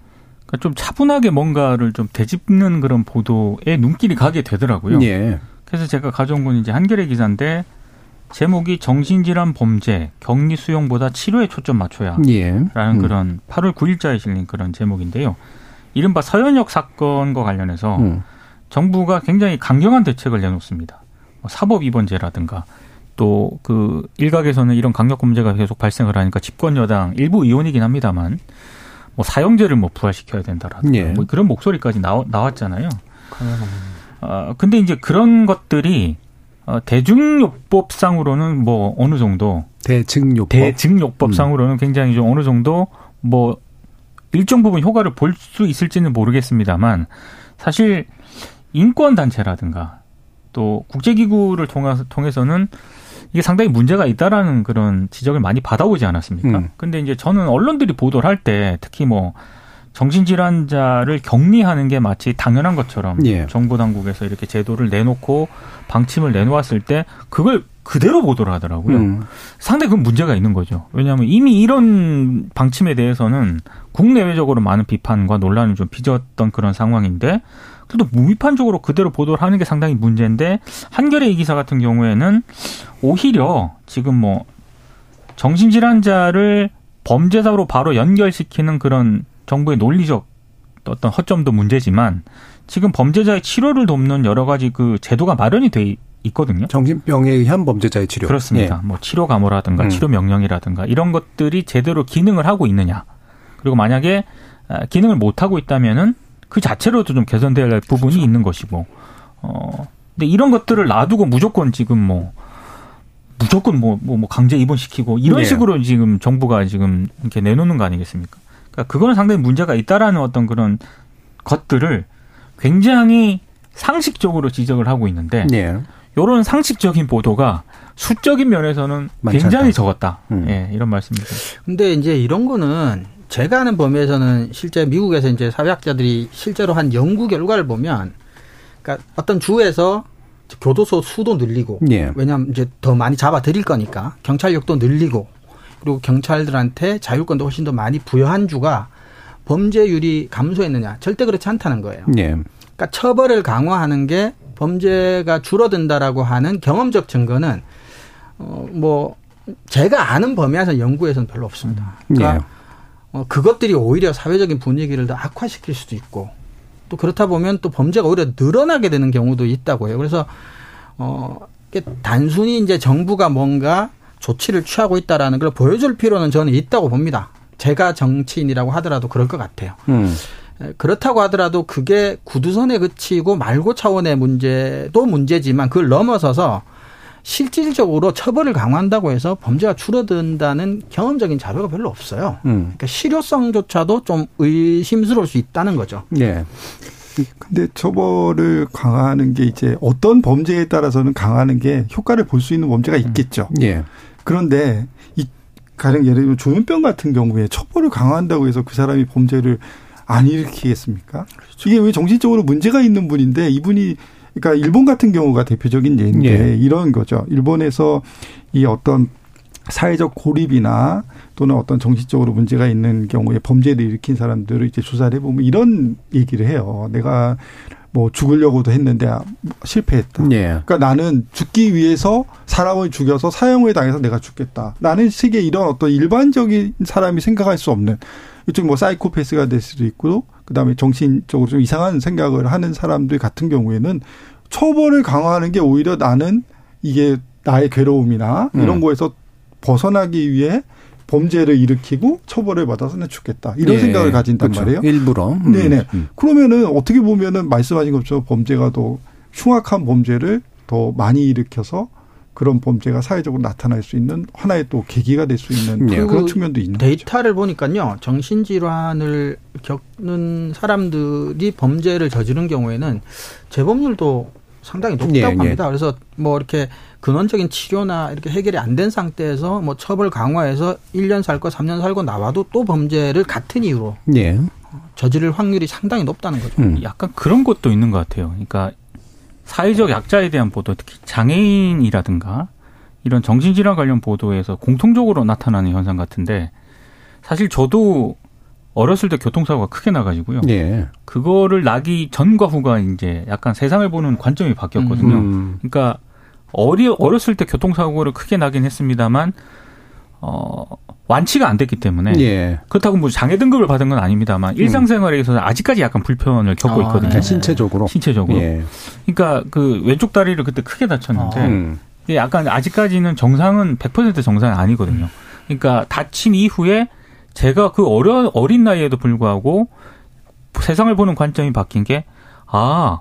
그러니까 좀 차분하게 뭔가를 좀 되짚는 그런 보도에 눈길이 가게 되더라고요. 예. 그래서 제가 가져온 건 이제 한겨레 기사인데 제목이 정신질환 범죄 격리 수용보다 치료에 초점 맞춰야라는 예. 음. 그런 8월 9일자에 실린 그런 제목인데요. 이른바 서현역 사건과 관련해서 음. 정부가 굉장히 강경한 대책을 내놓습니다. 뭐 사법 입원제라든가 또 그 일각에서는 이런 강력 범죄가 계속 발생을 하니까 집권 여당 일부 의원이긴 합니다만 뭐 사형제를 뭐 부활시켜야 된다라든가 예. 뭐 그런 목소리까지 나왔, 나왔잖아요. 어, 근데 이제 그런 것들이 어, 대중요법상으로는 뭐 어느 정도 대증요법 대증요법상으로는 음. 굉장히 좀 어느 정도 뭐 일정 부분 효과를 볼 수 있을지는 모르겠습니다만 사실 인권 단체라든가 또 국제기구를 통해서는 이게 상당히 문제가 있다라는 그런 지적을 많이 받아오지 않았습니까? 음. 근데 이제 저는 언론들이 보도를 할 때 특히 뭐 정신질환자를 격리하는 게 마치 당연한 것처럼 예. 정부 당국에서 이렇게 제도를 내놓고 방침을 내놓았을 때 그걸 그대로 보도를 하더라고요. 음. 상당히 그 문제가 있는 거죠. 왜냐하면 이미 이런 방침에 대해서는 국내외적으로 많은 비판과 논란을 좀 빚었던 그런 상황인데 그래도 무비판적으로 그대로 보도를 하는 게 상당히 문제인데 한겨레 이 기사 같은 경우에는 오히려 지금 뭐 정신질환자를 범죄자로 바로 연결시키는 그런 정부의 논리적 어떤 허점도 문제지만 지금 범죄자의 치료를 돕는 여러 가지 그 제도가 마련이 돼 있거든요. 정신병에 의한 범죄자의 치료. 그렇습니다. 예. 뭐 치료 감호라든가 음. 치료 명령이라든가 이런 것들이 제대로 기능을 하고 있느냐. 그리고 만약에 아, 기능을 못 하고 있다면은 그 자체로도 좀 개선돼야 할 부분이 그렇죠. 있는 것이고. 어 근데 이런 것들을 놔두고 무조건 지금 뭐 무조건 뭐, 뭐, 뭐 강제 입원시키고 이런 네. 식으로 지금 정부가 지금 이렇게 내놓는 거 아니겠습니까? 그러니까 그거는 상당히 문제가 있다라는 어떤 그런 것들을 굉장히 상식적으로 지적을 하고 있는데 네. 이런 상식적인 보도가 수적인 면에서는 굉장히 적었다. 음. 예, 이런 말씀입니다. 근데 이제 이런 거는 제가 아는 범위에서는 실제 미국에서 이제 사회학자들이 실제로 한 연구 결과를 보면 그러니까 어떤 주에서 교도소 수도 늘리고 예. 왜냐하면 이제 더 많이 잡아 드릴 거니까 경찰력도 늘리고 그리고 경찰들한테 자율권도 훨씬 더 많이 부여한 주가 범죄율이 감소했느냐 절대 그렇지 않다는 거예요. 네. 그러니까 처벌을 강화하는 게 범죄가 줄어든다라고 하는 경험적 증거는 어뭐 제가 아는 범위에서 연구에서는 별로 없습니다. 그러니까 네. 어 그것들이 오히려 사회적인 분위기를 더 악화시킬 수도 있고 또 그렇다 보면 또 범죄가 오히려 늘어나게 되는 경우도 있다고 해요. 그래서 어 단순히 이제 정부가 뭔가 조치를 취하고 있다라는 걸 보여줄 필요는 저는 있다고 봅니다. 제가 정치인이라고 하더라도 그럴 것 같아요. 음. 그렇다고 하더라도 그게 구두선에 그치고 말고 차원의 문제도 문제지만 그걸 넘어서서 실질적으로 처벌을 강화한다고 해서 범죄가 줄어든다는 경험적인 자료가 별로 없어요. 음. 그러니까 실효성조차도 좀 의심스러울 수 있다는 거죠. 네. 근데 처벌을 강화하는 게 이제 어떤 범죄에 따라서는 강화하는 게 효과를 볼 수 있는 범죄가 있겠죠. 음. 예. 그런데 이 가령 예를 들면 조현병 같은 경우에 처벌을 강화한다고 해서 그 사람이 범죄를 안 일으키겠습니까? 그렇죠. 이게 왜 정신적으로 문제가 있는 분인데 이분이 그러니까 일본 같은 경우가 대표적인 예인데 예. 이런 거죠. 일본에서 이 어떤 사회적 고립이나 또는 어떤 정신적으로 문제가 있는 경우에 범죄를 일으킨 사람들을 이제 조사를 해보면 이런 얘기를 해요. 내가 뭐 죽으려고도 했는데 실패했다. 예. 그러니까 나는 죽기 위해서 사람을 죽여서 사형을 당해서 내가 죽겠다. 나는 식의 이런 어떤 일반적인 사람이 생각할 수 없는 이쪽 뭐 사이코패스가 될 수도 있고 그다음에 정신적으로 좀 이상한 생각을 하는 사람들 같은 경우에는 처벌을 강화하는 게 오히려 나는 이게 나의 괴로움이나 이런 음. 거에서 벗어나기 위해 범죄를 일으키고 처벌을 받아서는 죽겠다 이런 예. 생각을 가진단 그렇죠. 말이에요. 일부러. 음. 네네. 음. 그러면은 어떻게 보면은 말씀하신 것처럼 범죄가 더 흉악한 범죄를 더 많이 일으켜서 그런 범죄가 사회적으로 나타날 수 있는 하나의 또 계기가 될 수 있는 네. 그런 측면도 있는 데이터를 거죠. 보니까요 정신질환을 겪는 사람들이 범죄를 저지른 경우에는 재범률도 상당히 높다고 예, 합니다. 예. 그래서 뭐 이렇게 근원적인 치료나 이렇게 해결이 안 된 상태에서 뭐 처벌 강화해서 1년 살고 3년 살고 나와도 또 범죄를 같은 이유로 예. 저지를 확률이 상당히 높다는 거죠. 음. 약간 그런 것도 있는 것 같아요. 그러니까 사회적 약자에 대한 보도, 특히 장애인이라든가 이런 정신질환 관련 보도에서 공통적으로 나타나는 현상 같은데 사실 저도 어렸을 때 교통사고가 크게 나가지고요. 예. 그거를 나기 전과 후가 이제 약간 세상을 보는 관점이 바뀌었거든요. 음. 그러니까 어리 어렸을 때 교통사고를 크게 나긴 했습니다만 어 완치가 안 됐기 때문에 예. 그렇다고 뭐 장애 등급을 받은 건 아닙니다만 음. 일상생활에서 아직까지 약간 불편을 겪고 아, 있거든요. 네. 신체적으로. 신체적으로. 예. 그러니까 그 왼쪽 다리를 그때 크게 다쳤는데 아. 음. 약간 아직까지는 정상은 100% 정상이 아니거든요. 그러니까 다친 이후에 제가 그 어려 어린 나이에도 불구하고 세상을 보는 관점이 바뀐 게 아,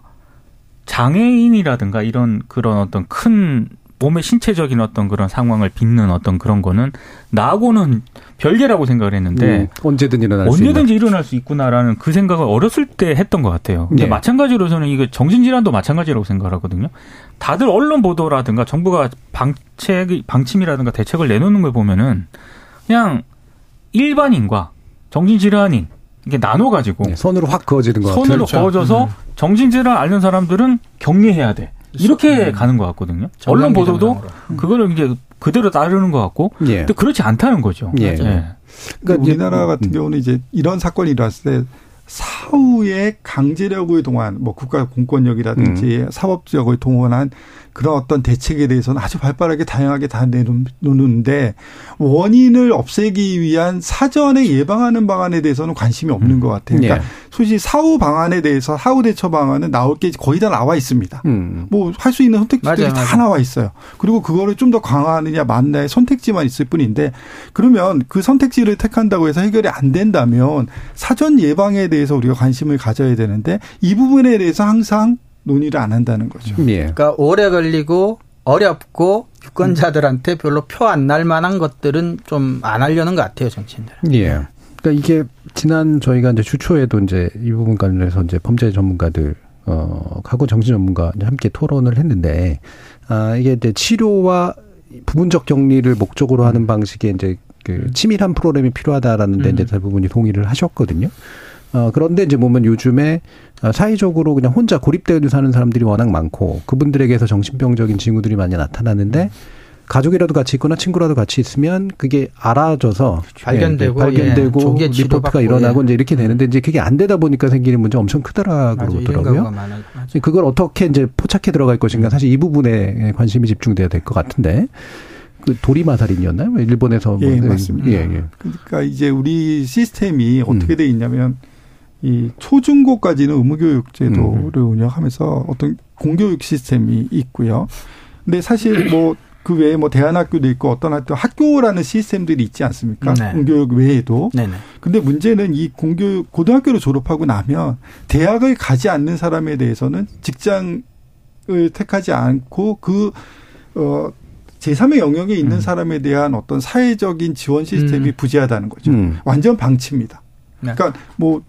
장애인이라든가 이런 그런 어떤 큰 몸의 신체적인 어떤 그런 상황을 빚는 어떤 그런 거는 나하고는 별개라고 생각을 했는데 음, 언제든 일어날 언제든지 수 일어날 수 있구나라는 그 생각을 어렸을 때 했던 것 같아요. 근데 네. 마찬가지로 저는 이게 정신질환도 마찬가지라고 생각을 하거든요. 다들 언론 보도라든가 정부가 방책 방침이라든가 대책을 내놓는 걸 보면은 그냥 일반인과 정신질환인 이게 나눠가지고 네, 선으로 확 그어지는 것 같아요. 선으로 그어져서 음. 정신질환 앓는 사람들은 격리해야 돼. 이렇게 음. 가는 것 같거든요. 언론 보도도 음. 그거를 이제 그대로 따르는 것 같고, 예. 근데 그렇지 않다는 거죠. 예. 예. 그러니까 우리나라 같은 경우는 이제 이런 사건이 일어났을 때 사후에 강제력을 동원, 뭐 국가 공권력이라든지 음. 사법적을 동원한 그런 어떤 대책에 대해서는 아주 발빠르게 다양하게 다 내놓는데 원인을 없애기 위한 사전에 예방하는 방안에 대해서는 관심이 없는 음. 것 같아요. 그러니까 네. 솔직히 사후 방안에 대해서 사후 대처 방안은 나올 게 거의 다 나와 있습니다. 음. 뭐할 수 있는 선택지들이 맞아요, 다. 나와 있어요. 그리고 그거를 좀 더 강화하느냐 맞나의 선택지만 있을 뿐인데 그러면 그 선택지를 택한다고 해서 해결이 안 된다면 사전 예방에 대해서 우리가 관심을 가져야 되는데 이 부분에 대해서 항상 논의를 안 한다는 거죠. 예. 그러니까 오래 걸리고 어렵고 유권자들한테 별로 표 안 날 만한 것들은 좀 안 하려는 것 같아요, 정치인들. 예. 그러니까 이게 지난 저희가 이제 주초에도 이제 이 부분 관련해서 이제 범죄 전문가들 어 하고 정신 전문가 함께 토론을 했는데 아 이게 이제 치료와 부분적 격리를 목적으로 하는 방식의 이제 그 치밀한 프로그램이 필요하다라는 데 음. 이제 대부분이 동의를 하셨거든요. 어, 그런데 이제 보면 요즘에 어, 사회적으로 그냥 혼자 고립되어 사는 사람들이 워낙 많고 그분들에게서 정신병적인 징후들이 많이 나타나는데 가족이라도 같이 있거나 친구라도 같이 있으면 그게 알아져서 발견되고 예, 발견되고 예, 리포트가 일어나고 예. 이제 이렇게 되는데 이제 그게 안 되다 보니까 생기는 문제 엄청 크더라고 그러더라고요. 그걸 어떻게 이제 포착해 들어갈 것인가 사실 이 부분에 관심이 집중돼야 될 것 같은데 그 도리마살인이었나요? 일본에서 뭐 예, 맞습니다. 예, 예. 그러니까 이제 우리 시스템이 어떻게 음. 돼 있냐면 이 초중고까지는 의무교육 제도를 음. 운영하면서 어떤 공교육 시스템이 있고요. 근데 사실 뭐 그 외에 뭐 대안학교도 있고 어떤 학교 학교라는 시스템들이 있지 않습니까? 네. 공교육 외에도. 네네. 근데 문제는 이 공교육 고등학교를 졸업하고 나면 대학을 가지 않는 사람에 대해서는 직장을 택하지 않고 그, 어, 제3의 영역에 있는 음. 사람에 대한 어떤 사회적인 지원 시스템이 음. 부재하다는 거죠. 음. 완전 방치입니다. 네. 그러니까 뭐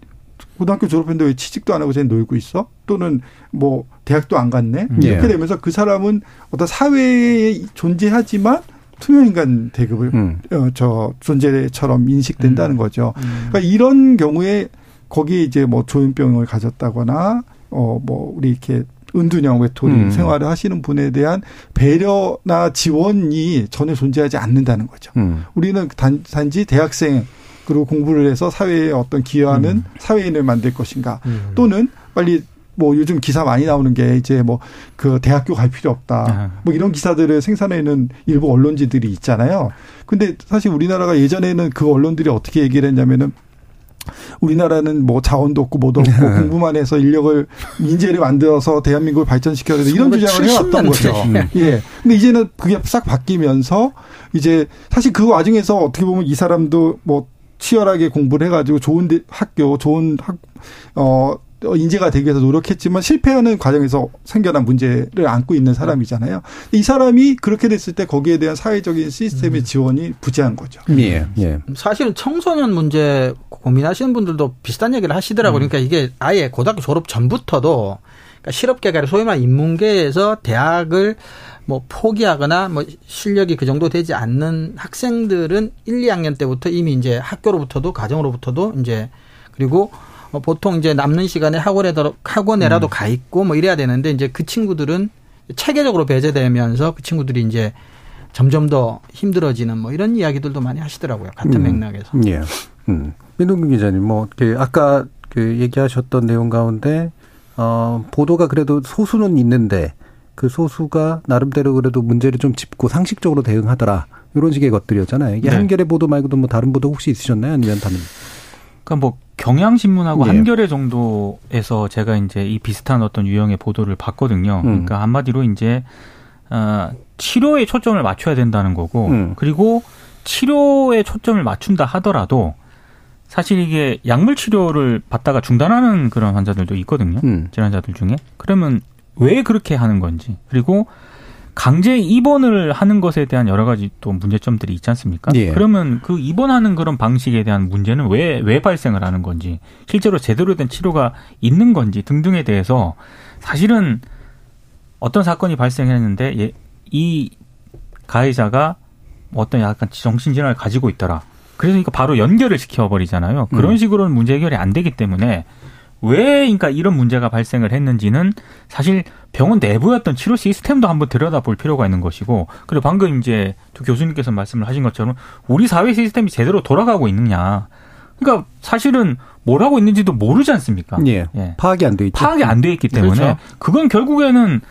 고등학교 졸업했는데 왜 취직도 안 하고 쟤 놀고 있어? 또는 뭐 대학도 안 갔네? 음. 이렇게 예. 되면서 그 사람은 어떤 사회에 존재하지만 투명인간 대급을 음. 어, 저 존재처럼 인식된다는 음. 거죠. 음. 그러니까 이런 경우에 거기에 이제 뭐 조현병을 가졌다거나 어 뭐 우리 이렇게 은둔형 외톨이 음. 생활을 하시는 분에 대한 배려나 지원이 전혀 존재하지 않는다는 거죠. 음. 우리는 단, 단지 대학생 그리고 공부를 해서 사회에 어떤 기여하는 음. 사회인을 만들 것인가 음. 또는 빨리 뭐 요즘 기사 많이 나오는 게 이제 뭐 그 대학교 갈 필요 없다. 아. 뭐 이런 기사들을 생산해내는 일부 언론지들이 있잖아요. 근데 사실 우리나라가 예전에는 그 언론들이 어떻게 얘기를 했냐면은 우리나라는 뭐 자원도 없고 뭐도 없고 공부만 해서 인력을 인재를 만들어서 대한민국을 발전시켜야 된다 이런 주장을 해왔던 거죠. 예. 근데 이제는 그게 싹 바뀌면서 이제 사실 그 와중에서 어떻게 보면 이 사람도 뭐 치열하게 공부를 해가지고 좋은 학교, 좋은 학, 어, 인재가 되기 위해서 노력했지만 실패하는 과정에서 생겨난 문제를 안고 있는 사람이잖아요. 이 사람이 그렇게 됐을 때 거기에 대한 사회적인 시스템의 음. 지원이 부재한 거죠. 예, 예. 사실은 청소년 문제 고민하시는 분들도 비슷한 얘기를 하시더라고요. 음. 그러니까 이게 아예 고등학교 졸업 전부터도 그러니까 실업계가 소위 말하는 인문계에서 대학을 뭐 포기하거나 뭐 실력이 그 정도 되지 않는 학생들은 1, 2학년 때부터 이미 이제 학교로부터도 가정으로부터도 이제 그리고 뭐 보통 이제 남는 시간에 학원에도 학원에라도 음. 가 있고 뭐 이래야 되는데 이제 그 친구들은 체계적으로 배제되면서 그 친구들이 이제 점점 더 힘들어지는 뭐 이런 이야기들도 많이 하시더라고요. 같은 음. 맥락에서. 예. 음. 민동균 기자님, 뭐, 그 아까 그 얘기하셨던 내용 가운데, 어, 보도가 그래도 소수는 있는데, 그 소수가 나름대로 그래도 문제를 좀 짚고 상식적으로 대응하더라. 이런 식의 것들이었잖아요. 이게 네. 한겨레 보도 말고도 뭐 다른 보도 혹시 있으셨나요? 아니면 다른? 그러니까 뭐 경향신문하고 네. 한겨레 정도에서 제가 이제 이 비슷한 어떤 유형의 보도를 봤거든요. 음. 그러니까 한마디로 이제 어, 치료에 초점을 맞춰야 된다는 거고, 음. 그리고 치료에 초점을 맞춘다 하더라도 사실 이게 약물 치료를 받다가 중단하는 그런 환자들도 있거든요. 음. 질환자들 중에. 그러면 왜 그렇게 하는 건지 그리고 강제 입원을 하는 것에 대한 여러 가지 또 문제점들이 있지 않습니까? 예. 그러면 그 입원하는 그런 방식에 대한 문제는 왜, 왜 발생을 하는 건지, 실제로 제대로 된 치료가 있는 건지 등등에 대해서 사실은 어떤 사건이 발생했는데 예, 이 가해자가 어떤 약간 정신질환을 가지고 있더라. 그러니까 바로 연결을 시켜버리잖아요. 그런 음. 식으로는 문제 해결이 안 되기 때문에 왜 그러니까 이런 문제가 발생을 했는지는 사실 병원 내부였던 치료 시스템도 한번 들여다볼 필요가 있는 것이고 그리고 방금 이제 두 교수님께서 말씀을 하신 것처럼 우리 사회 시스템이 제대로 돌아가고 있느냐 그러니까 사실은 뭘 하고 있는지도 모르지 않습니까? 예. 예. 파악이 안 돼 있죠. 파악이 안 돼 있기 때문에 그렇죠. 그건 결국에는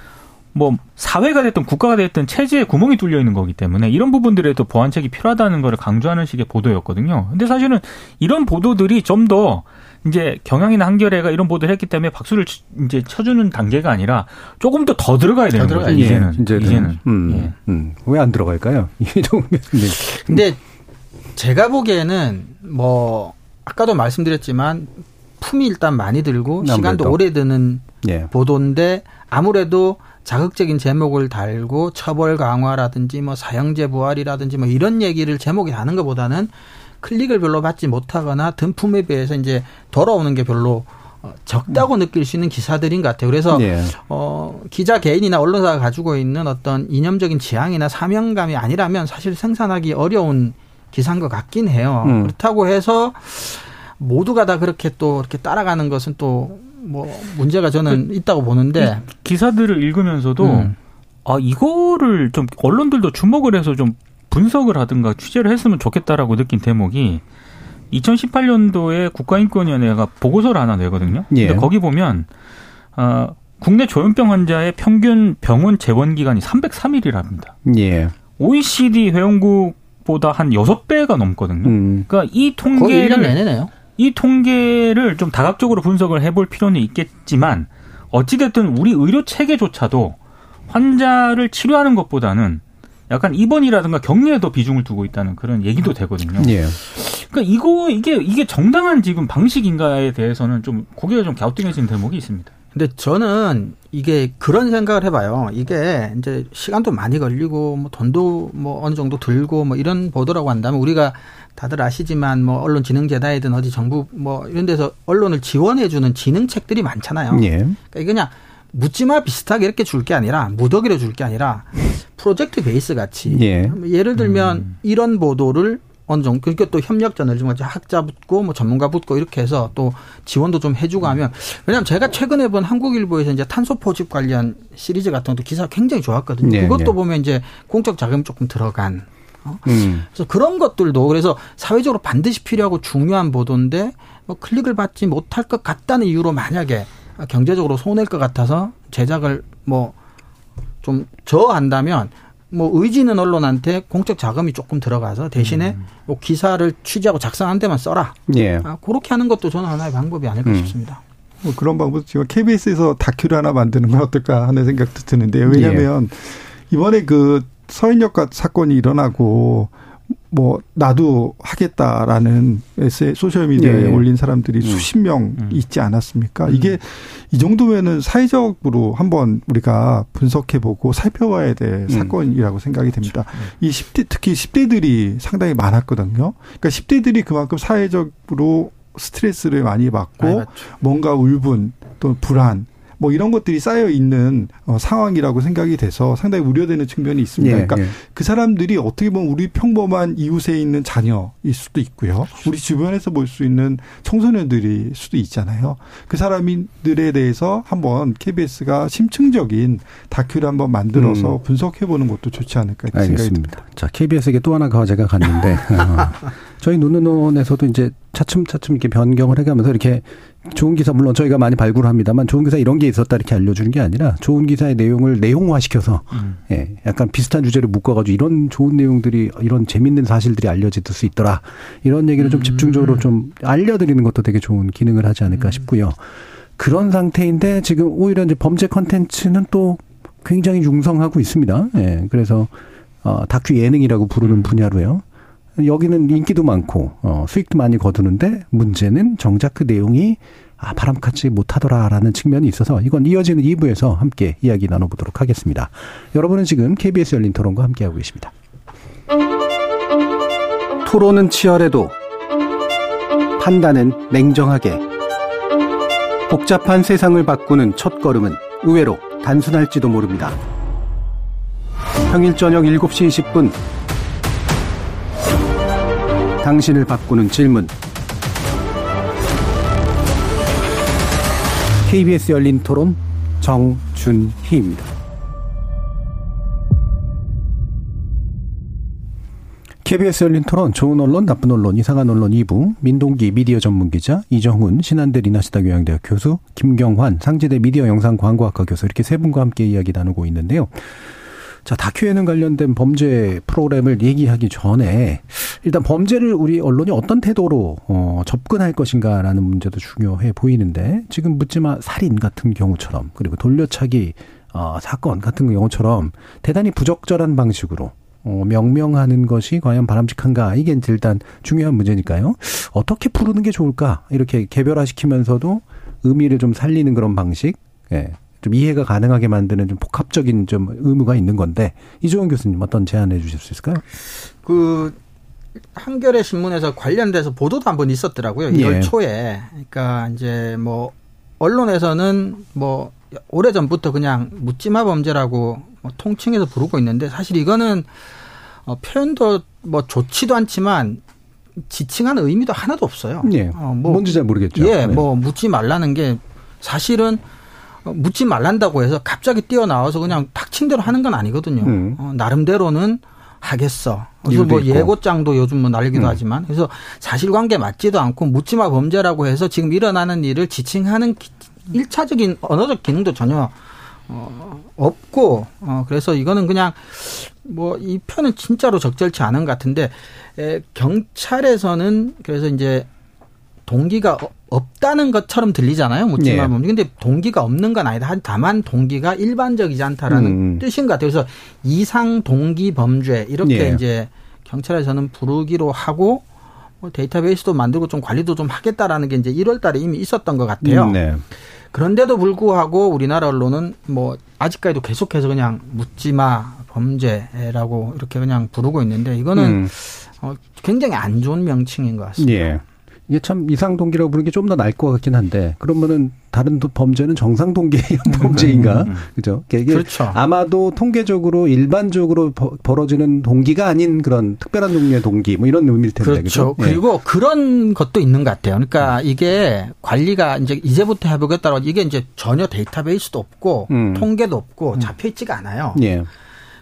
뭐 사회가 됐든 국가가 됐든 체제에 구멍이 뚫려 있는 거기 때문에 이런 부분들에도 보완책이 필요하다는 것을 강조하는 식의 보도였거든요. 근데 사실은 이런 보도들이 좀 더 이제 경향이나 한겨레가 이런 보도를 했기 때문에 박수를 이제 쳐주는 단계가 아니라 조금 더 더 들어가야 되는 거죠. 이제는. 예, 이제는. 이제는. 음, 예. 음. 왜안 들어갈까요? [laughs] 이동 네. 근데 제가 보기에는 뭐 아까도 말씀드렸지만 품이 일단 많이 들고 아무래도. 시간도 오래 드는 예. 보도인데 아무래도 자극적인 제목을 달고 처벌 강화라든지 뭐 사형제 부활이라든지 뭐 이런 얘기를 제목에 하는 것보다는 클릭을 별로 받지 못하거나 든품에 비해서 이제 돌아오는 게 별로 어, 적다고 느낄 수 있는 기사들인 것 같아요. 그래서 네. 어 기자 개인이나 언론사가 가지고 있는 어떤 이념적인 지향이나 사명감이 아니라면 사실 생산하기 어려운 기사인 것 같긴 해요. 음. 그렇다고 해서 모두가 다 그렇게 또 이렇게 따라가는 것은 또 뭐 문제가 저는 그, 있다고 보는데 기사들을 읽으면서도 음. 아 이거를 좀 언론들도 주목을 해서 좀 분석을 하든가 취재를 했으면 좋겠다라고 느낀 대목이 2018년도에 국가인권위원회가 보고서를 하나 내거든요. 예. 근데 거기 보면 어, 국내 조현병 환자의 평균 병원 재원 기간이 303일이랍니다. 예. OECD 회원국보다 한 6배가 넘거든요. 음. 그러니까 이 통계를 내내네요. 이 통계를 좀 다각적으로 분석을 해볼 필요는 있겠지만 어찌됐든 우리 의료 체계조차도 환자를 치료하는 것보다는 약간 입원이라든가 격리에 더 비중을 두고 있다는 그런 얘기도 되거든요. 예. 그러니까 이거 이게 이게 정당한 지금 방식인가에 대해서는 좀 고개가 좀 갸우뚱해진 대목이 있습니다. 근데 저는 이게 그런 생각을 해봐요. 이게 이제 시간도 많이 걸리고 뭐 돈도 뭐 어느 정도 들고 뭐 이런 보도라고 한다면 우리가 다들 아시지만 뭐 언론진흥재단이든 어디 정부 뭐 이런 데서 언론을 지원해주는 진흥책들이 많잖아요. 예. 그러니까 그냥 묻지마 비슷하게 이렇게 줄 게 아니라 무더기로 줄 게 아니라 프로젝트 베이스 같이 예. 예를 들면 음. 이런 보도를 어느 정도 그러니까 또 협력전을 좀 학자 붙고 뭐 전문가 붙고 이렇게 해서 또 지원도 좀 해주고 하면 왜냐하면 제가 최근에 본 한국일보에서 이제 탄소 포집 관련 시리즈 같은 것도 기사가 굉장히 좋았거든요. 네, 그것도 네. 보면 이제 공적 자금이 조금 들어간. 어? 음. 그래서 그런 것들도 그래서 사회적으로 반드시 필요하고 중요한 보도인데 뭐 클릭을 받지 못할 것 같다는 이유로 만약에 경제적으로 손해일 것 같아서 제작을 뭐 좀 저한다면 뭐 의지는 언론한테 공적 자금이 조금 들어가서 대신에 음. 뭐 기사를 취재하고 작성한 데만 써라. 예. 아, 그렇게 하는 것도 저는 하나의 방법이 아닐까 음. 싶습니다. 뭐 그런 방법 지금 KBS에서 다큐를 하나 만드는 건 어떨까 하는 생각도 드는데요. 왜냐하면 예. 이번에 그 서인역 사건이 일어나고 뭐 나도 하겠다라는 소셜 미디어에 네. 올린 사람들이 음. 수십 명 음. 있지 않았습니까? 음. 이게 이 정도면은 사회적으로 한번 우리가 분석해 보고 살펴봐야 될 음. 사건이라고 생각이 됩니다. 그렇죠. 이 10대 특히 10대들이 상당히 많았거든요. 그러니까 10대들이 그만큼 사회적으로 스트레스를 많이 받고 뭔가 울분 또 불안 뭐 이런 것들이 쌓여 있는 어, 상황이라고 생각이 돼서 상당히 우려되는 측면이 있습니다. 예, 그러니까 예. 그 사람들이 어떻게 보면 우리 평범한 이웃에 있는 자녀일 수도 있고요. 우리 주변에서 볼 수 있는 청소년들일 수도 있잖아요. 그 사람들에 대해서 한번 KBS가 심층적인 다큐를 한번 만들어서 음. 분석해 보는 것도 좋지 않을까 생각이 듭니다. 자, KBS에게 또 하나 과제가 갔는데 [laughs] 어, 저희 눈누논에서도 이제 차츰차츰 이렇게 변경을 해가면서 이렇게 좋은 기사 물론 저희가 많이 발굴을 합니다만 좋은 기사 이런 게 있었다 이렇게 알려주는 게 아니라 좋은 기사의 내용을 내용화시켜서 음. 예 약간 비슷한 주제를 묶어가지고 이런 좋은 내용들이 이런 재밌는 사실들이 알려질 수 있더라 이런 얘기를 좀 음. 집중적으로 좀 알려드리는 것도 되게 좋은 기능을 하지 않을까 음. 싶고요 그런 상태인데 지금 오히려 이제 범죄 컨텐츠는 또 굉장히 융성하고 있습니다 예 그래서 어 다큐 예능이라고 부르는 음. 분야로요. 여기는 인기도 많고 어, 수익도 많이 거두는데 문제는 정작 그 내용이 아, 바람같이 못하더라라는 측면이 있어서 이건 이어지는 2부에서 함께 이야기 나눠보도록 하겠습니다. 여러분은 지금 KBS 열린 토론과 함께하고 계십니다. 토론은 치열해도 판단은 냉정하게 복잡한 세상을 바꾸는 첫 걸음은 의외로 단순할지도 모릅니다. 평일 저녁 7시 20분 당신을 바꾸는 질문. KBS 열린 토론 정준희입니다. KBS 열린 토론 좋은 언론, 나쁜 언론, 이상한 언론 2부 민동기 미디어 전문 기자 이정훈 신한대 리나시다 교양대학 교수 김경환 상지대 미디어 영상 광고학과 교수 이렇게 세 분과 함께 이야기 나누고 있는데요. 자, 다큐 예능 관련된 범죄 프로그램을 얘기하기 전에 일단 범죄를 우리 언론이 어떤 태도로 어, 접근할 것인가라는 문제도 중요해 보이는데 지금 묻지마 살인 같은 경우처럼 그리고 돌려차기 어, 사건 같은 경우처럼 대단히 부적절한 방식으로 어, 명명하는 것이 과연 바람직한가 이게 일단 중요한 문제니까요. 어떻게 부르는 게 좋을까 이렇게 개별화시키면서도 의미를 좀 살리는 그런 방식. 예. 좀 이해가 가능하게 만드는 좀 복합적인 좀 의무가 있는 건데 이종원 교수님 어떤 제안해 주실 수 있을까요? 그 한겨레 신문에서 관련돼서 보도도 한 번 있었더라고요. 2월 예. 초에. 그러니까 이제 뭐 언론에서는 뭐 오래 전부터 그냥 묻지마 범죄라고 뭐 통칭해서 부르고 있는데 사실 이거는 어 표현도 뭐 좋지도 않지만 지칭하는 의미도 하나도 없어요. 예. 어, 뭐 뭔지 잘 모르겠죠. 예, 네. 뭐 묻지 말라는 게 사실은 묻지 말란다고 해서 갑자기 뛰어나와서 그냥 탁친 대로 하는 건 아니거든요. 음. 어, 나름대로는 하겠어. 그래서 뭐 있고. 예고장도 요즘 뭐 날리기도 음. 하지만 그래서 사실관계 맞지도 않고 묻지마 범죄라고 해서 지금 일어나는 일을 지칭하는 일차적인 언어적 기능도 전혀 어, 없고 어, 그래서 이거는 그냥 뭐이 표는 진짜로 적절치 않은 것 같은데 에, 경찰에서는 그래서 이제 동기가 없다는 것처럼 들리잖아요. 묻지마 범죄. 네. 근데 동기가 없는 건 아니다. 다만 동기가 일반적이지 않다라는 음. 뜻인 것 같아요. 그래서 이상 동기 범죄 이렇게 네. 이제 경찰에서는 부르기로 하고 뭐 데이터베이스도 만들고 좀 관리도 좀 하겠다라는 게 이제 1월 달에 이미 있었던 것 같아요. 음, 네. 그런데도 불구하고 우리나라 언론은 뭐 아직까지도 계속해서 그냥 묻지마 범죄라고 이렇게 그냥 부르고 있는데 이거는 음. 어, 굉장히 안 좋은 명칭인 것 같습니다. 예. 이게 참 이상 동기라고 부르는 게 좀 더 나을 것 같긴 한데 그러면은 다른 범죄는 정상 동기의 [laughs] 범죄인가? 음, 음, 음. 그죠? 이게 그렇죠. 아마도 통계적으로 일반적으로 벌어지는 동기가 아닌 그런 특별한 종류의 동기 뭐 이런 의미일 텐데. 그렇죠. 그죠? 예. 그리고 예. 그런 것도 있는 것 같아요. 그러니까 음. 이게 관리가 이제 이제부터 해보겠다고 이게 이제 전혀 데이터베이스도 없고 음. 통계도 없고 잡혀 있지가 않아요. 예.